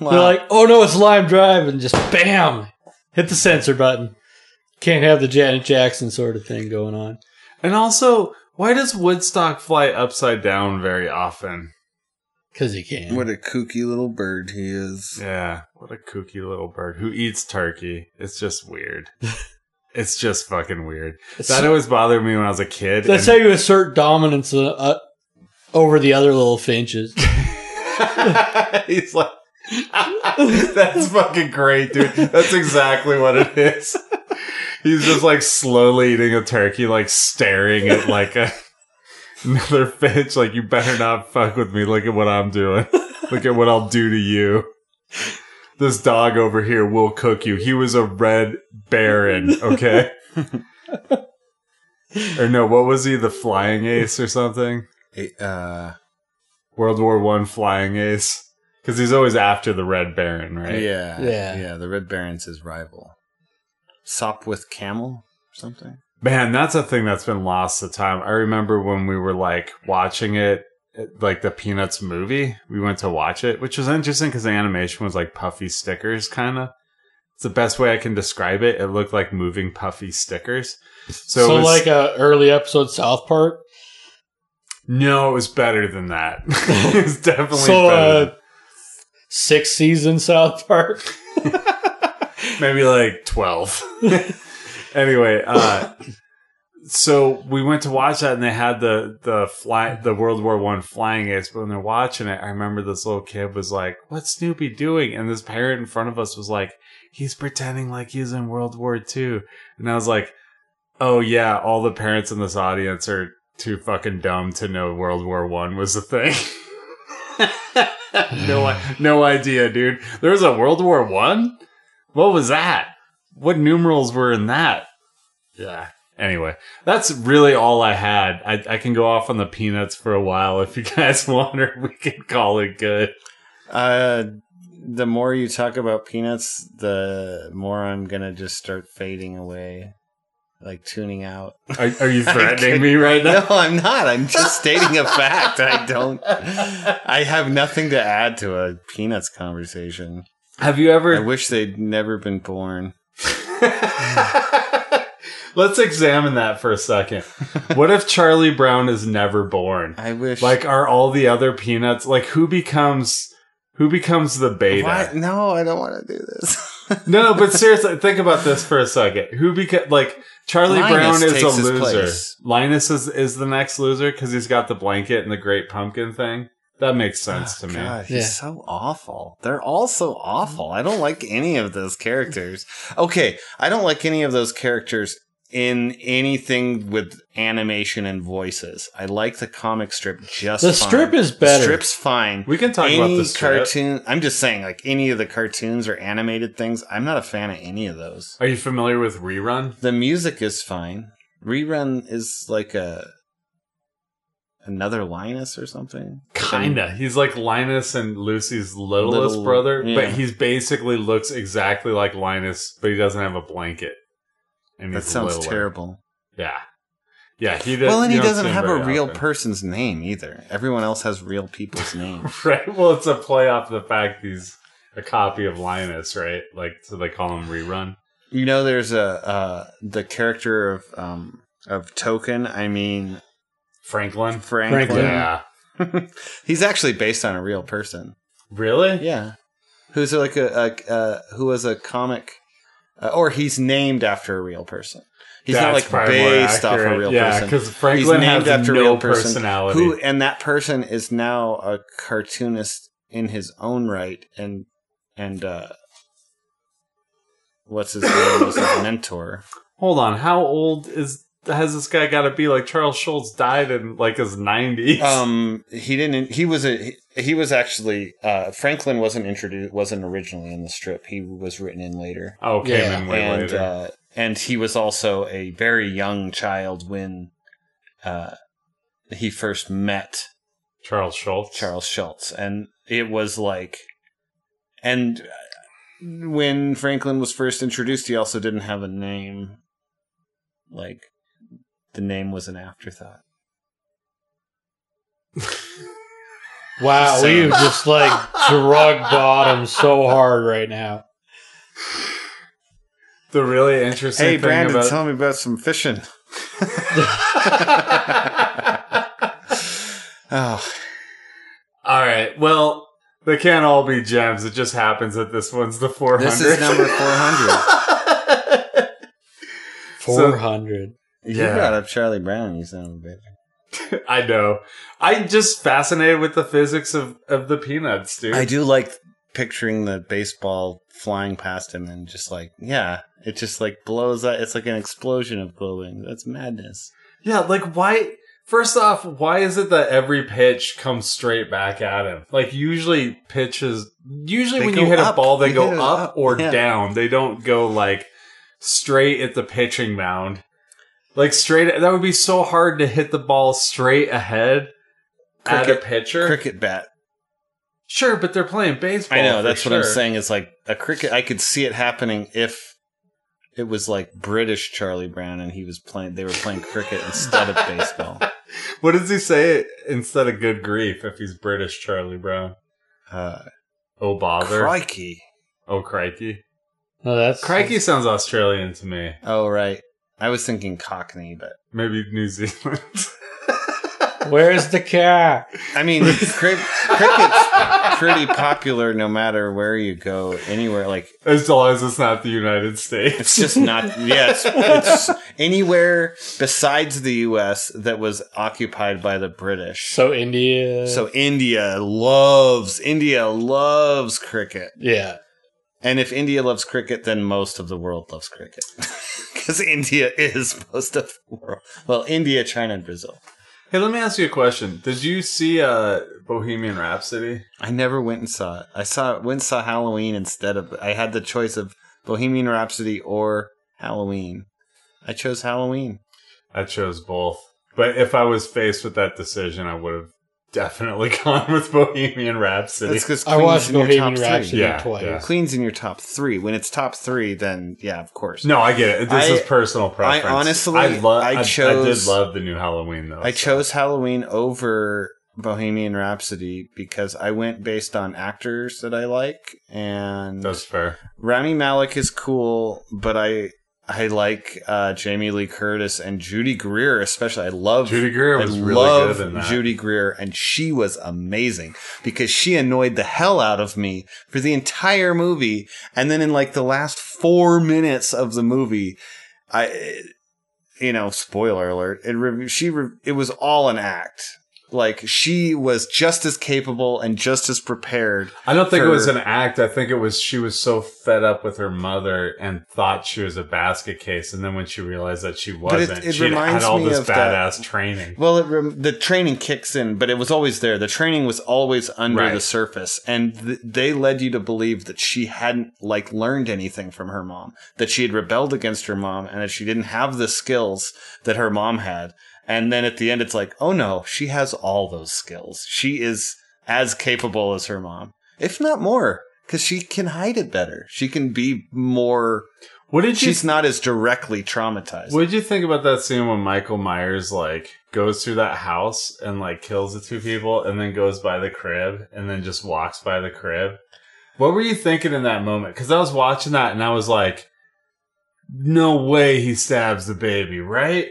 Wow. They're like, oh no, it's line drive, and just bam, hit the censor button. Can't have the Janet Jackson sort of thing going on. And also, why does Woodstock fly upside down very often? Because he can. what a kooky little bird he is. Yeah, what a kooky little bird who eats turkey. It's just weird. it's just fucking weird. That always bothered me when I was a kid. That's and- how you assert dominance uh, uh, over the other little finches. He's like, that's fucking great, dude. That's exactly what it is. He's just like slowly eating a turkey, like staring at like a another finch. Like, you better not fuck with me. Look at what I'm doing. Look at what I'll do to you. This dog over here will cook you. He was a red baron, okay? or no, what was he? The flying ace or something? Uh, World War One flying ace. Because he's always after the Red Baron, right? yeah, Yeah. yeah. The Red Baron's his rival. Sopwith Camel or something. Man, that's a thing that's been lost to time. I remember when we were like watching it, like the Peanuts movie, we went to watch it, which was interesting because the animation was like puffy stickers, kind of. It's the best way I can describe it. It looked like moving puffy stickers. So, So, it was, like a early episode South Park. no, it was better than that. it was definitely So better. uh, six season South Park. maybe like 12 anyway uh so we went to watch that and they had the the fly the world war one flying ace but when they're watching it i remember this little kid was like what's snoopy doing? And this parent in front of us was like he's pretending like he's in world war two. And i was like oh yeah all the parents in this audience are too fucking dumb to know world war one was a thing. No no idea dude. There was a world war one what was that? What numerals were in that? Yeah. Anyway, that's really all I had. I, I can go off on the peanuts for a while if you guys want, or we can call it good. Uh, the more you talk about peanuts, the more I'm gonna just start fading away, like tuning out. Are, are you threatening me right now? No, I'm not. I'm just stating a fact. I don't. I have nothing to add to a peanuts conversation. Have you ever? I wish they'd never been born. Let's examine that for a second. What if Charlie Brown is never born? I wish. Like, are all the other peanuts like who becomes who becomes the beta? No, I don't want to do this. No, but seriously, think about this for a second. Who beca- like Charlie Linus Brown is a loser. place. Linus is is the next loser because he's got the blanket and the great pumpkin thing. That makes ah, sense to me. God, he's Yeah. so awful. They're all so awful. I don't like any of those characters. Okay, I don't like any of those characters in anything with animation and voices. I like the comic strip just The fine. strip is The better. strip's fine. We can talk any about the strip. cartoon. I'm just saying, like any of the cartoons or animated things. I'm not a fan of any of those. Are you familiar with Rerun? The music is fine. Rerun is like a another Linus or something. Kinda. He's like Linus and Lucy's littlest Little- brother, yeah. but he's basically looks exactly like Linus, but he doesn't have a blanket. And That sounds littler. terrible. Yeah. Yeah, he does. Well, and he doesn't have a real often. person's name either. Everyone else has real people's names. Right. Well, it's a play off the fact he's a copy of Linus, right? Like, so they call him Rerun. you know, there's a uh, the character of um, of Token. I mean, Franklin. Franklin. Franklin. Yeah. He's actually based on a real person. Really? Yeah, who's like a, a uh, who was a comic uh, or he's named after a real person. He's not like probably more based off a accurate. real Yeah, person. 'cause Franklin has no personality. Who and that person is now a cartoonist in his own right, and and uh, what's his name was his mentor. Hold on, how old is has this guy got to be? Like Charles Schulz died in like his nineties. Um, he didn't. He was a. He, he was actually. Uh, Franklin wasn't introduced. Wasn't originally in the strip. He was written in later. oh, came yeah, in way and later. uh, and he was also a very young child when uh, he first met Charles Schulz. Charles Schulz, and it was like, and uh, when Franklin was first introduced, he also didn't have a name. Like, the name was an afterthought. wow, we've just like drug bottom so hard right now. The really interesting. Hey, Brandon, about- tell me about some fishing. oh. All right. Well, they can't all be gems. It just happens that this one's the 400. This is number 400. 400. You Yeah. brought up Charlie Brown, you son of a bitch. I know. I'm just fascinated with the physics of, of the peanuts, dude. I do like picturing the baseball flying past him and just like, yeah, it just like blows up. It's like an explosion of glowing. That's madness. Yeah, like why? First off, why is it that every pitch comes straight back at him? Like usually pitches, usually They when you hit up. a ball, they You go up, up, or yeah. down. They don't go like straight at the pitching mound. Like straight, that would be so hard to hit the ball straight ahead at a pitcher. Cricket bat. Sure, but they're playing baseball. I know. for That's what I'm saying. Is like a cricket. I could see it happening if it was like British Charlie Brown and he was playing. They were playing cricket instead of baseball. What does he say instead of good grief if he's British Charlie Brown? Uh, Oh bother. crikey. oh crikey. No, that's Crikey sounds Australian to me. Oh right. I was thinking Cockney, but Maybe New Zealand. Where's the cat? I mean, cri- cricket's pretty popular no matter where you go, anywhere. Like as long as it's not the United States. it's just not. Yeah, it's, it's anywhere besides the U.S. that was occupied by the British. So India. So India loves India loves cricket, yeah, and if India loves cricket, then most of the world loves cricket because India is most of the world. Well, India, China, and Brazil. Hey, let me ask you a question. Did you see uh, Bohemian Rhapsody? I never went and saw it. I saw went and saw Halloween instead of. I had the choice of Bohemian Rhapsody or Halloween. I chose Halloween. I chose both. But if I was faced with that decision, I would have definitely gone with Bohemian Rhapsody. That's because I watched in your Bohemian top Rhapsody three. Yeah, twice. yeah. Queen's in your top three. When it's top three, then yeah, of course. no, I get it. This I- is personal preference. honestly- I, lo- I I, chose- I did love the new Halloween though. I so. chose Halloween over Bohemian Rhapsody because I went based on actors that I like, and That's fair. Rami Malek is cool, but I I like uh, Jamie Lee Curtis and Judy Greer especially. I love Judy Greer was I really love good in that. Judy Greer, and she was amazing because she annoyed the hell out of me for the entire movie, and then in like the last four minutes of the movie, I, you know, spoiler alert, it re- she re- it was all an act. Like she was just as capable and just as prepared. I don't think it was an act. I think it was she was so fed up with her mother and thought she was a basket case, and then when she realized that she wasn't, it she had all me this of that- badass training. Well, it the training kicks in, but it was always there. The training was always under Right. the surface, and th- they led you to believe that she hadn't like learned anything from her mom, that she had rebelled against her mom, and that she didn't have the skills that her mom had. And then at the end, it's like, oh no, she has all those skills. She is as capable as her mom, if not more, because she can hide it better. She can be more. What did? She's not as directly traumatized. What did you think about that scene when Michael Myers like goes through that house and like kills the two people, and then goes by the crib, and then just walks by the crib? What were you thinking in that moment? Because I was watching that and I was like, "No way he stabs the baby, right?"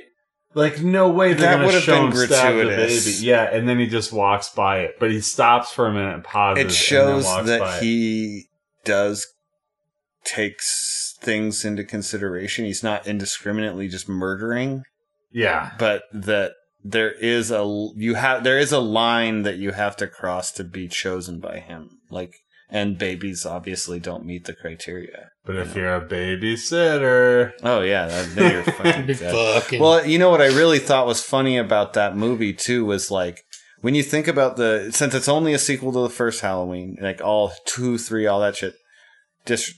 Like, no way they're That gonna would have show been him stab the gratuitous. baby. Yeah, and then he just walks by it, but he stops for a minute and pauses. it shows and then walks by that it. he does takes things into consideration. He's not indiscriminately just murdering, Yeah. but that there is a you have there is a line that you have to cross to be chosen by him. Like and babies obviously don't meet the criteria. But if you're a babysitter, Oh yeah, that, then you're fucking dead. fucking. Well, you know what I really thought was funny about that movie too was like when you think about the since it's only a sequel to the first Halloween, like all two, three, all that shit, dis-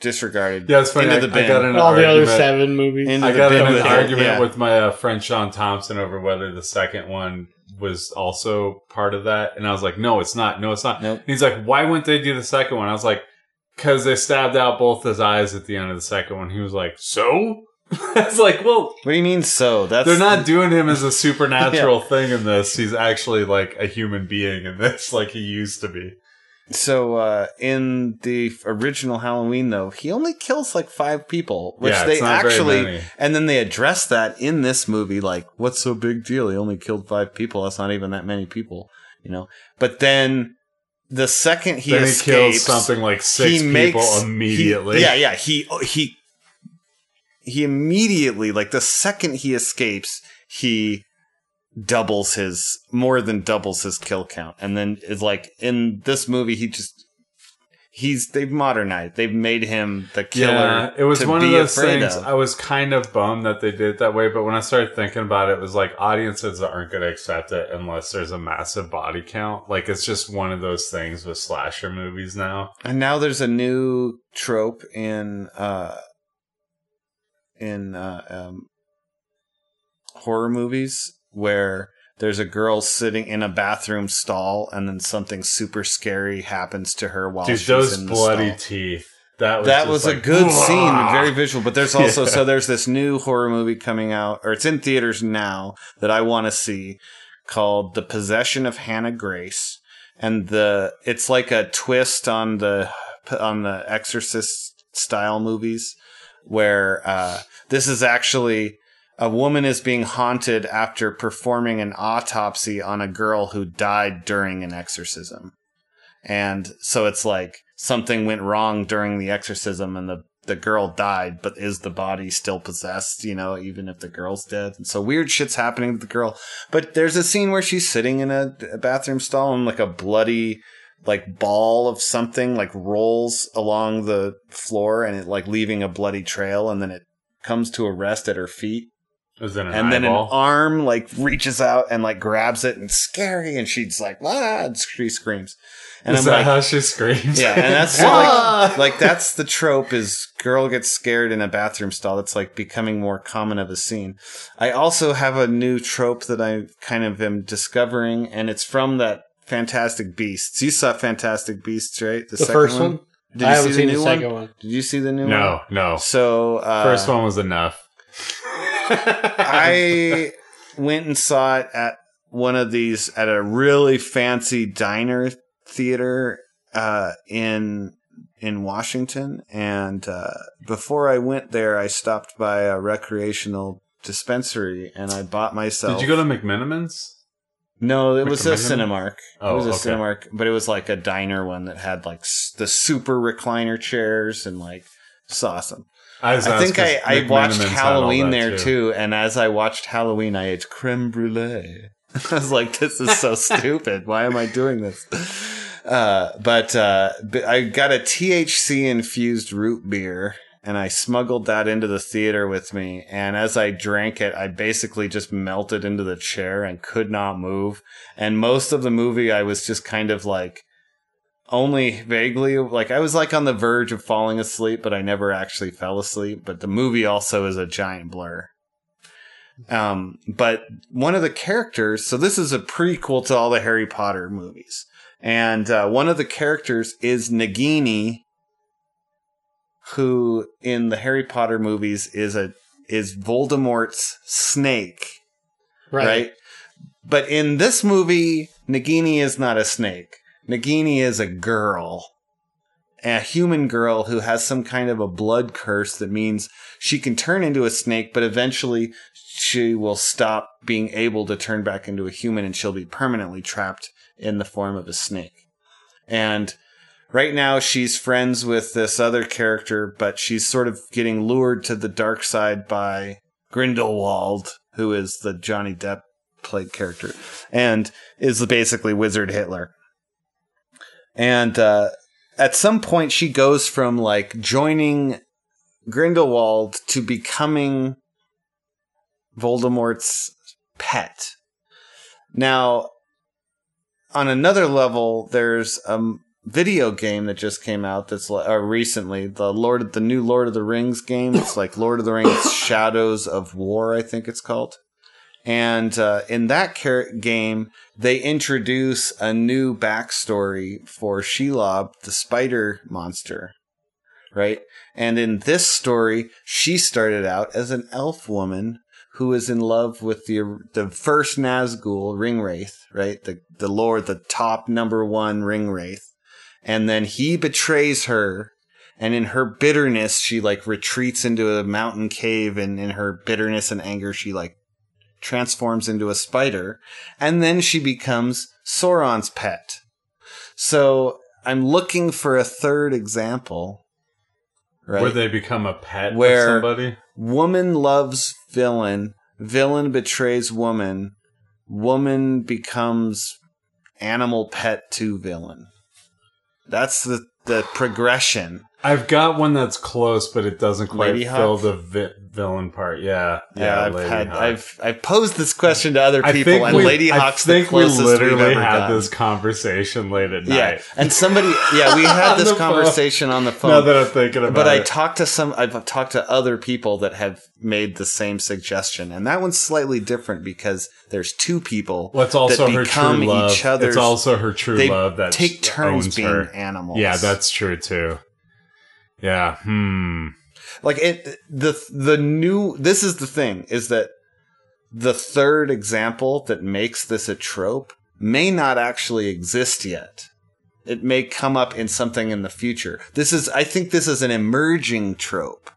disregarded. yeah, it's funny. Into I, the I got an all the other seven movies. Into I got in an argument yeah. with my uh, friend Sean Thompson over whether the second one was also part of that, and I was like, "No, it's not. No, it's not." Nope. And he's like, "Why wouldn't they do the second one?" I was like, "Cause they stabbed out both his eyes at the end of the second one." He was like, "So?" it's like, well, What do you mean? So that's they're not doing him as a supernatural thing in this. He's actually like a human being in this, like he used to be. So uh, in the original Halloween, though, he only kills like five people, which Yeah, they it's not very actually, and then they address that in this movie. Like, what's so big deal? He only killed five people. That's not even that many people, you know. But then the second he then he escapes, kills something like six people makes immediately. he- yeah, yeah. He he he immediately like the second he escapes, he doubles his more than doubles his kill count, and then is like in this movie he just. He's they've modernized. They've made him the killer. Yeah, it was one of those things. of. I was kind of bummed that they did it that way, but when I started thinking about it, it was like audiences aren't going to accept it unless there's a massive body count. Like it's just one of those things with slasher movies now. And now there's a new trope in uh in uh, um, horror movies where there's a girl sitting in a bathroom stall and then something super scary happens to her while Dude, she's those in the bloody stall. teeth. That was that was a good "Wah!" scene, very visual. But there's also Yeah. so there's this new horror movie coming out, or it's in theaters now that I want to see, called "The Possession of Hannah Grace," and the it's like a twist on the on the Exorcist style movies, where uh, this is actually a woman is being haunted after performing an autopsy on a girl who died during an exorcism. And so it's like something went wrong during the exorcism and the, the girl died, but is the body still possessed, you know, even if the girl's dead? And so weird shit's happening to the girl. But there's a scene where she's sitting in a, a bathroom stall and like a bloody, like ball of something like rolls along the floor and it like leaving a bloody trail and then it comes to a rest at her feet Was it an and then an arm like reaches out and like grabs it and scary and she's like ah and she screams and Is i'm that like how she screams? yeah and that's like like that's the trope is girl gets scared in a bathroom stall that's like becoming more common of a scene i also have a new trope that i kind of am discovering and it's from that fantastic beasts you saw fantastic beasts right the second first one. did I you haven't see seen the the new second one? one. did you see the new one no, no. so uh First one was enough. I went and saw it at one of these at a really fancy diner theater uh, in in Washington, and uh, before I went there, I stopped by a recreational dispensary and I bought myself. Did you go to McMenamins? No, it was a Cinemark. Oh, it was a okay. Cinemark, but it was like a diner one that had like s- the super recliner chairs and like it's awesome. I, I think I, I watched McMenamins had all Halloween there too. and as I watched Halloween, I ate creme brulee. I was like, "This is so stupid. Why am I doing this?" Uh, but uh, I got a THC infused root beer, and I smuggled that into the theater with me. And as I drank it, I basically just melted into the chair and could not move. And most of the movie, I was just kind of like only vaguely like I was like on the verge of falling asleep, but I never actually fell asleep. But the movie also is a giant blur. Um, but one of the characters, so this is a prequel to all the Harry Potter movies, and uh, one of the characters is Nagini, who in the Harry Potter movies is a is Voldemort's snake Right. right? But in this movie, Nagini is not a snake. Nagini is a girl, a human girl who has some kind of a blood curse that means she can turn into a snake, but eventually she will stop being able to turn back into a human and she'll be permanently trapped in the form of a snake. And right now she's friends with this other character, but she's sort of getting lured to the dark side by Grindelwald, who is the Johnny Depp played character, and is basically Wizard Hitler. And uh, at some point, she goes from like joining Grindelwald to becoming Voldemort's pet. Now, on another level, there's a video game that just came out that's uh, recently the Lord of the new Lord of the Rings game. It's like Lord of the Rings Shadows of War, I think it's called. And uh, in that car- game, they introduce a new backstory for Shelob, the spider monster, right? And in this story, she started out as an elf woman who is in love with the the first Nazgul Ringwraith, right? The the lord, the top number one Ringwraith, and then he betrays her, and in her bitterness, she like retreats into a mountain cave, and in her bitterness and anger, she like transforms into a spider, and then she becomes Sauron's pet. So I'm looking for a third example. Right Where they become a pet Where- of somebody. woman loves villain, villain betrays woman, woman becomes animal pet to villain. That's the the progression. I've got one that's close, but it doesn't quite fill the vi- villain part. Yeah, Yeah, I've Lady had Hawk. I've I've posed this question to other I people, and we, Lady I Hawk's think the we closest literally we've ever had gotten. this conversation late at Yeah, night. and somebody, yeah, we had this the phone. conversation on the phone. Now that I'm thinking about but I talked to some. I've talked to other people that have made the same suggestion, and that one's slightly different because there's two people well, it's also that her become true love. each other's. it's also her true love that take turns being her. animals. Yeah, that's true too. Yeah. Hmm. like it. The the new. This is the thing is that the third example that makes this a trope may not actually exist yet. It may come up in something in the future. This is. I think this is an emerging trope,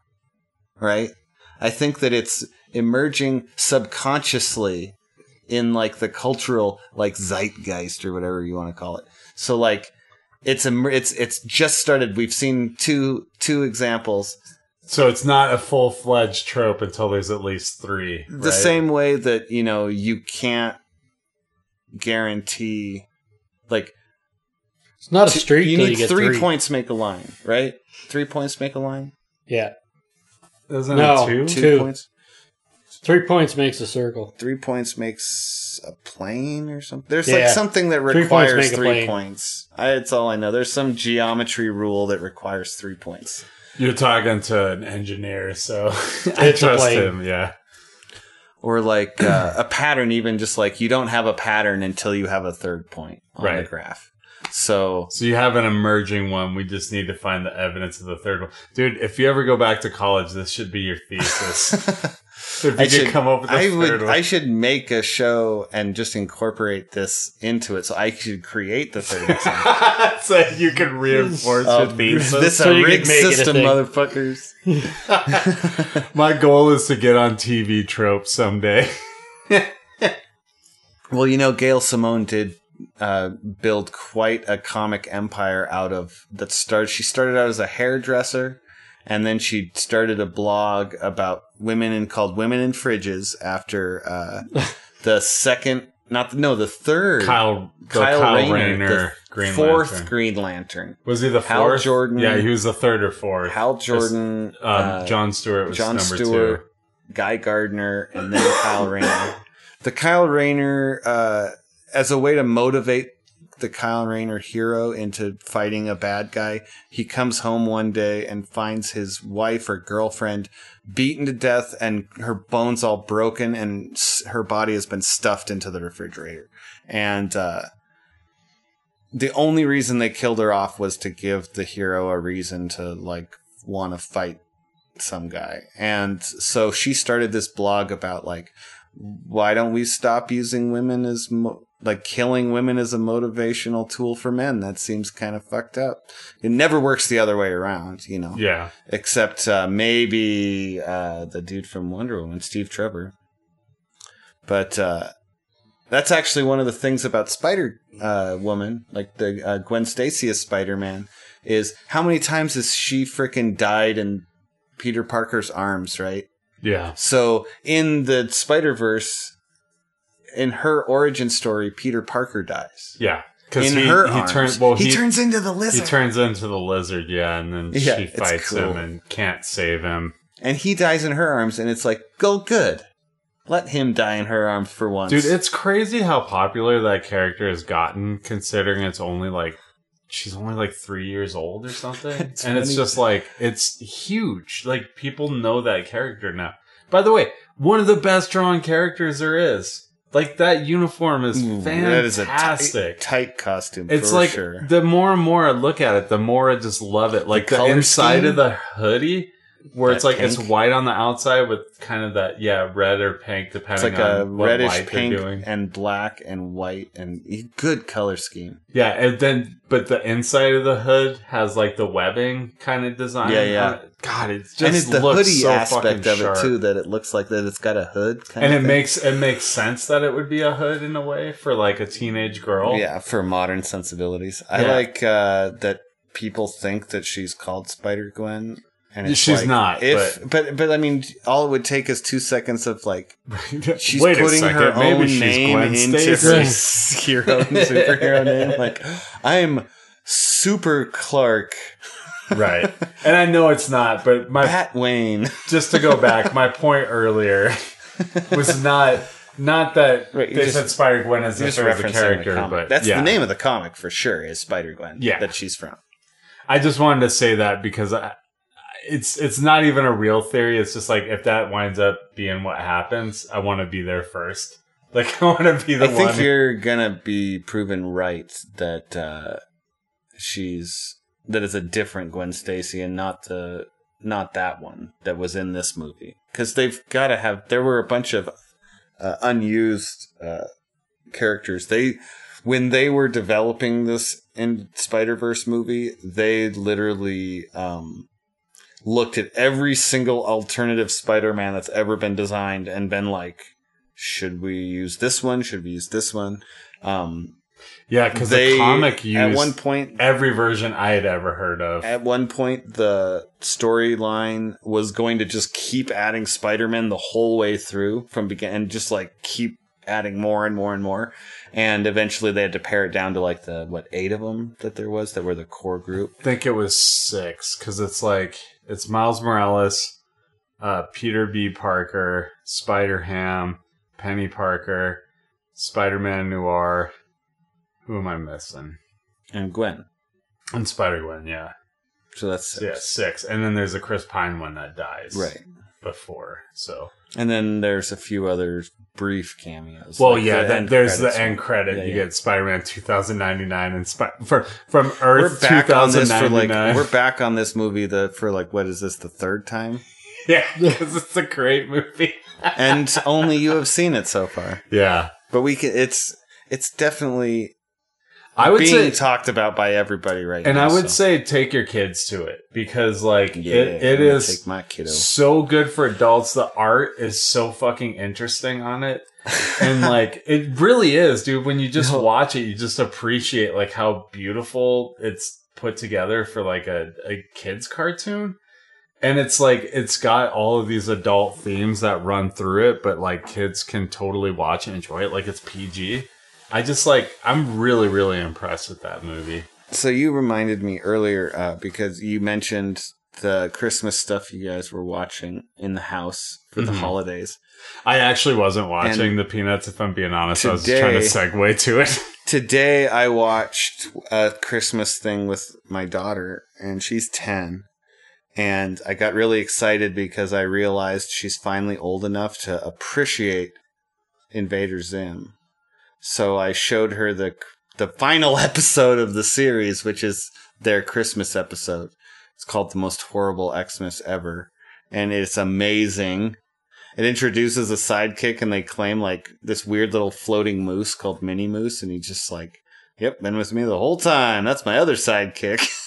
right? I think that it's emerging subconsciously in like the cultural like zeitgeist or whatever you want to call it. So like it's a, it's it's just started. We've seen two two examples. So it's not a full fledged trope until there's at least three. The right? same way that you know you can't guarantee like It's not a streak you till need you get three, three, points make a line, right? Three points make a line. Yeah, Isn't No. it two? Two, Two. points. three points makes a circle. Three points makes a plane or something. There's Yeah. like something that requires make a three points. I, it's all I know. There's some geometry rule that requires three points. You're talking to an engineer, so I trust plane. him. Yeah. Or like uh, a pattern, even just like you don't have a pattern until you have a third point on the graph. So So you have an emerging one. We just need to find the evidence of the third one, dude. If you ever go back to college, this should be your thesis. if you I should come up with the I third would one. I should make a show and just incorporate this into it, so I should create the third example. so you can reinforce your Oh, thesis. this So a you rig can make it a system, motherfuckers. My goal is to get on TV trope someday. Well, you know, Gail Simone did uh, build quite a comic empire out of that. Started. She started out as a hairdresser, and then she started a blog about women and called "Women in Fridges" after uh, the second, not the, no, the third Kyle, Kyle, Kyle, Rayner, Green fourth Lantern. Green Lantern. Was he the Hal fourth? Jordan- Yeah, he was the third or fourth. Hal Jordan, Um, uh, John Stewart was John number Stewart, two. Guy Gardner, and then Kyle Rayner. The Kyle Rayner, uh, as a way to motivate the Kyle Rayner hero into fighting a bad guy, he comes home one day and finds his wife or girlfriend beaten to death and her bones all broken and her body has been stuffed into the refrigerator. And, uh, the only reason they killed her off was to give the hero a reason to like want to fight some guy. And so she started this blog about like why don't we stop using women as mo- like killing women as a motivational tool for men? That seems kind of fucked up. It never works the other way around, you know. Yeah. Except uh, maybe uh, the dude from Wonder Woman, Steve Trevor. But uh, That's actually one of the things about Spider uh, Woman, like the uh, Gwen Stacy as Spider Man, is how many times has she freaking died in Peter Parker's arms, right? Yeah. So in the Spider Verse, in her origin story, Peter Parker dies. Yeah. Because In he, her he arms, turns well he, he, turns into the lizard. he turns into the lizard, yeah, and then Yeah, she fights cool. him and can't save him. and he dies in her arms, and it's like, go good, let him die in her arms for once, Dude, it's crazy how popular that character has gotten considering it's only like she's only like three years old or something. and it's just like it's huge. Like people know that character now. By the way, one of the best drawn characters there is. Like that uniform is Ooh, that is a tight, fantastic. tight costume. it's for like sure. the more and more I look at it, the more I just love it. Like the, color inside scheme? of the hoodie, where That it's like it's white on the outside with kind of that yeah red or pink It's depending like a on what reddish pink and black and white and good color scheme. Yeah, and then but the inside of the hood has like the webbing kind of design. Yeah, yeah. on it. God, it's just and it's the hoodie so aspect of sharp. it too that it looks like that it's got a hood kind And it makes it makes sense that it would be a hood in a way for like a teenage girl. yeah for modern sensibilities. I like uh, that people think that she's called Spider Gwen. And it's She's like, not, If but. but I mean, all it would take is two seconds of like she's Wait putting her maybe own name Gwen into Stacy. her hero superhero name. Like I'm Super Clark right. And I know it's not, but my Bat Wayne. just to go back, my point earlier was not not that Right, they just- said Spider Gwen as You're if just it was a character, but that's yeah. the name of the comic for sure. Is Spider Gwen? Yeah. that she's from. I just wanted to say that because I, it's it's not even a real theory. It's just like if that winds up being what happens, I want to be there first. Like I want to be the one. I think you're gonna be proven right that uh, she's that is a different Gwen Stacy and not the not that one that was in this movie because they've got to have. There were a bunch of uh, unused uh, characters. They when they were developing this in Spider Verse movie, they literally um, looked at every single alternative Spider Man that's ever been designed and been like, should we use this one? Should we use this one? Um, yeah, because the comic used at one point every version I had ever heard of. at one point the storyline was going to just keep adding Spider-Man the whole way through from begin and just like keep adding more and more and more and eventually they had to pare it down to like the what eight of them that there was that were the core group I think it was six because it's like it's Miles Morales, uh, Peter B. Parker, Spider Ham, Peni Parker, Spider Man Noir. Who am I missing? and Gwen And Spider Gwen, yeah. so that's six. Yeah, six. And then there's a Chris Pine one that dies. right Before. So. And then there's a few other brief cameos Well, like yeah, the then there's the end credit. Yeah, you yeah. get Spider Man 2099 and Spi- for, from we're Earth back on this for like we're back on this movie the for like what is this the third time yeah, because it's a great movie. and only you have seen it so far yeah. but we can it's it's definitely I would being say talked about by everybody right And now. And I would so. say take your kids to it because like yeah, it, it is my kiddo. so good for adults. The art is so fucking interesting on it. and like it really is, dude. When you just watch it, you just appreciate like how beautiful it's put together for like a, a kid's cartoon. And it's like it's got all of these adult themes that run through it, but like kids can totally watch and enjoy it like it's PG. I just like I'm really, really impressed with that movie. So you reminded me earlier uh, because you mentioned the Christmas stuff you guys were watching in the house for the Mhm. holidays. I actually wasn't watching And the Peanuts, if I'm being honest. I was today- trying to segue to it. Today I watched a Christmas thing with my daughter, and she's 10. And I got really excited because I realized she's finally old enough to appreciate Invader Zim. So I showed her the the final episode of the series, which is their Christmas episode. It's called The Most Horrible Xmas Ever. And it's amazing. It introduces a sidekick and they claim like this weird little floating moose called Minimoose, and he's just like, Yep, been with me the whole time. That's my other sidekick.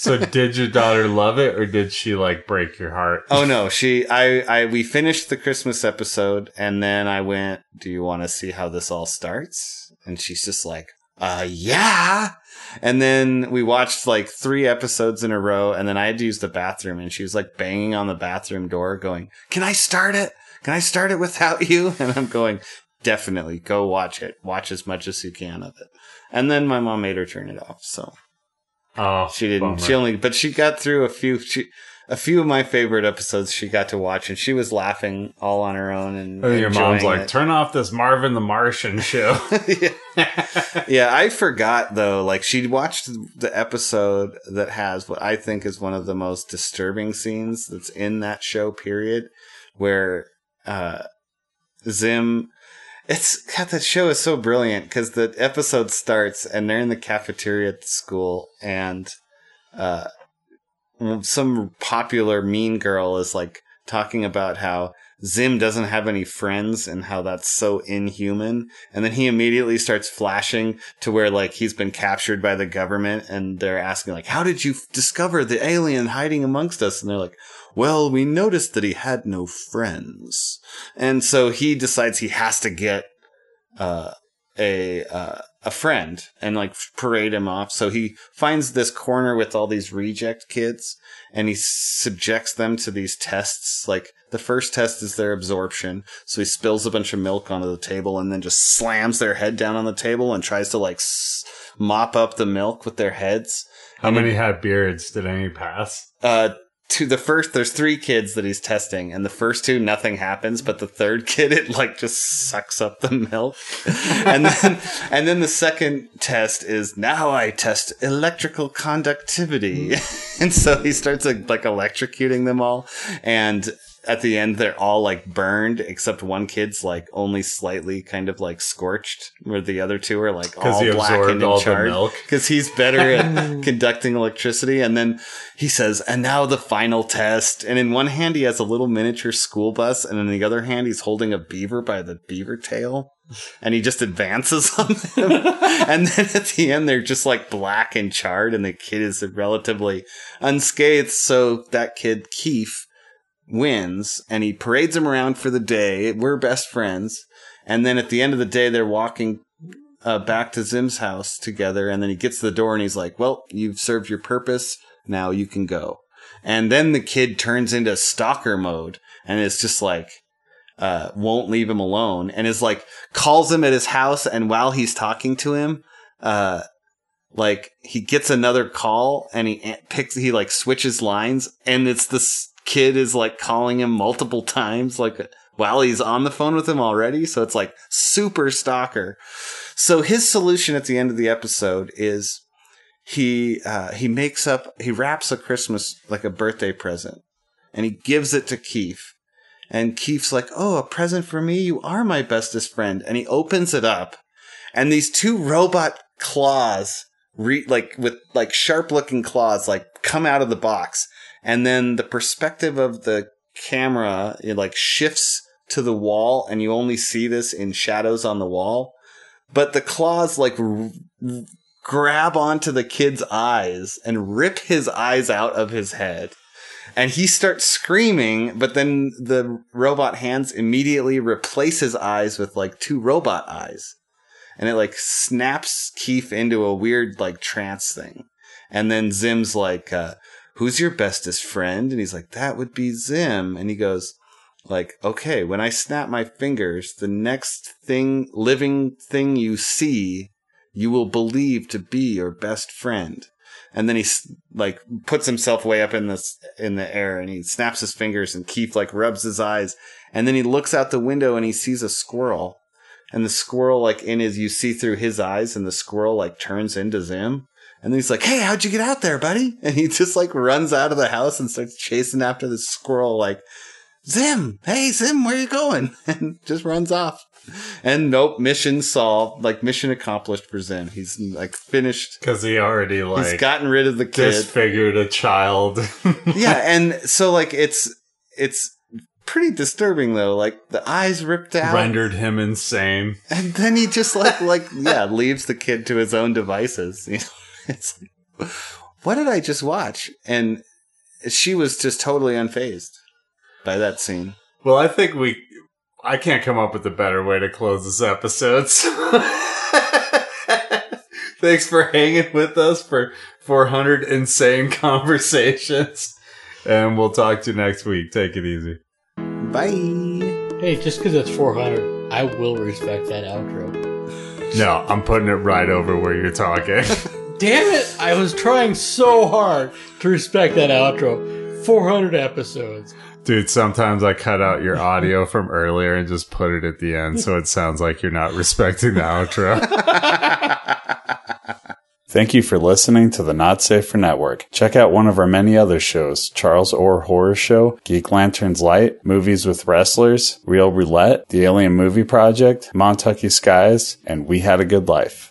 So did your daughter love it or did she like break your heart? Oh no, she I I we finished the Christmas episode and then I went, "Do you want to see how this all starts?" And she's just like, "Uh yeah." And then we watched like 3 episodes in a row and then I had to use the bathroom and she was like banging on the bathroom door going, "Can I start it? Can I start it without you?" And I'm going, "Definitely. Go watch it. Watch as much as you can of it." And then my mom made her turn it off. So Oh, she didn't. bummer. She only, but she got through a few. She, a few of my favorite episodes she got to watch, and she was laughing all on her own. And I think your mom's like, it. turn off this Marvin the Martian show. yeah, I forgot though. Like she watched the episode that has what I think is one of the most disturbing scenes that's in that show. Period, where uh, Zim. It's God, that show is so brilliant because the episode starts and they're in the cafeteria at the school and uh, some popular mean girl is like talking about how Zim doesn't have any friends and how that's so inhuman. And then he immediately starts flashing to where like he's been captured by the government and they're asking like, how did you f- discover the alien hiding amongst us? And they're like, well, we noticed that he had no friends. And so he decides he has to get, uh, a, uh, a friend and like parade him off. So he finds this corner with all these reject kids and he subjects them to these tests. Like the first test is their absorption. So he spills a bunch of milk onto the table and then just slams their head down on the table and tries to like s- mop up the milk with their heads. How many had beards? Did any pass? Uh, to the first, there's three kids that he's testing, and the first two, nothing happens, but the third kid, it like just sucks up the milk. and then, and then the second test is now I test electrical conductivity. Mm. and so he starts like, like electrocuting them all. And at the end, they're all like burned, except one kid's like only slightly kind of like scorched, where the other two are like 'Cause all he absorbed blackened all and the charred. Because he's better at mm. conducting electricity. And then he says, and now the final test. And in one hand, he has a little miniature school bus. And in the other hand, he's holding a beaver by the beaver tail. And he just advances on them. and then at the end, they're just like black and charred. And the kid is relatively unscathed. So that kid, Keith, wins and he parades him around for the day. We're best friends. And then at the end of the day, they're walking uh, back to Zim's house together. And then he gets to the door and he's like, well, you've served your purpose. Now you can go. And then the kid turns into stalker mode and it's just like, uh, won't leave him alone and is like, calls him at his house. And while he's talking to him, uh, like he gets another call and he picks, he like switches lines and it's this kid is like calling him multiple times, like while he's on the phone with him already. So it's like super stalker. So his solution at the end of the episode is he uh, he makes up he wraps a Christmas like a birthday present and he gives it to Keith. And Keith's like, "Oh, a present for me. You are my bestest friend." And he opens it up, and these two robot claws, re- like with like sharp looking claws, like come out of the box, and then the perspective of the camera it like shifts to the wall, and you only see this in shadows on the wall. But the claws like r- grab onto the kid's eyes and rip his eyes out of his head. And he starts screaming, but then the robot hands immediately replace his eyes with like two robot eyes. And it like snaps Keith into a weird like trance thing. And then Zim's like, uh, who's your bestest friend? And he's like, that would be Zim. And he goes, like, okay, when I snap my fingers, the next thing, living thing you see, you will believe to be your best friend. And then he like puts himself way up in this in the air, and he snaps his fingers, and Keith like rubs his eyes, and then he looks out the window and he sees a squirrel, and the squirrel like in his you see through his eyes, and the squirrel like turns into Zim, and then he's like, "Hey, how'd you get out there, buddy?" And he just like runs out of the house and starts chasing after the squirrel, like, "Zim, hey Zim, where you going?" And just runs off. And nope, mission solved. Like mission accomplished for Zim. He's like finished. Because he already He's like gotten rid of the kid. disfigured a child. yeah, and so like it's it's pretty disturbing though. Like the eyes ripped out, rendered him insane. and then he just like like yeah leaves the kid to his own devices. You know, it's like, what did I just watch? And she was just totally unfazed by that scene. Well, I think we. I can't come up with a better way to close this episode. so- Thanks for hanging with us for 400 insane conversations. And we'll talk to you next week. Take it easy. Bye. Hey, just because it's 400, I will respect that outro. No, I'm putting it right over where you're talking. Damn it! I was trying so hard to respect that outro. 400 episodes. Dude, sometimes I cut out your audio from earlier and just put it at the end so it sounds like you're not respecting the outro. Thank you for listening to the Not Safe for Network. Check out one of our many other shows Charles Orr Horror Show, Geek Lanterns Light, Movies with Wrestlers, Real Roulette, The Alien Movie Project, Montucky Skies, and We Had a Good Life.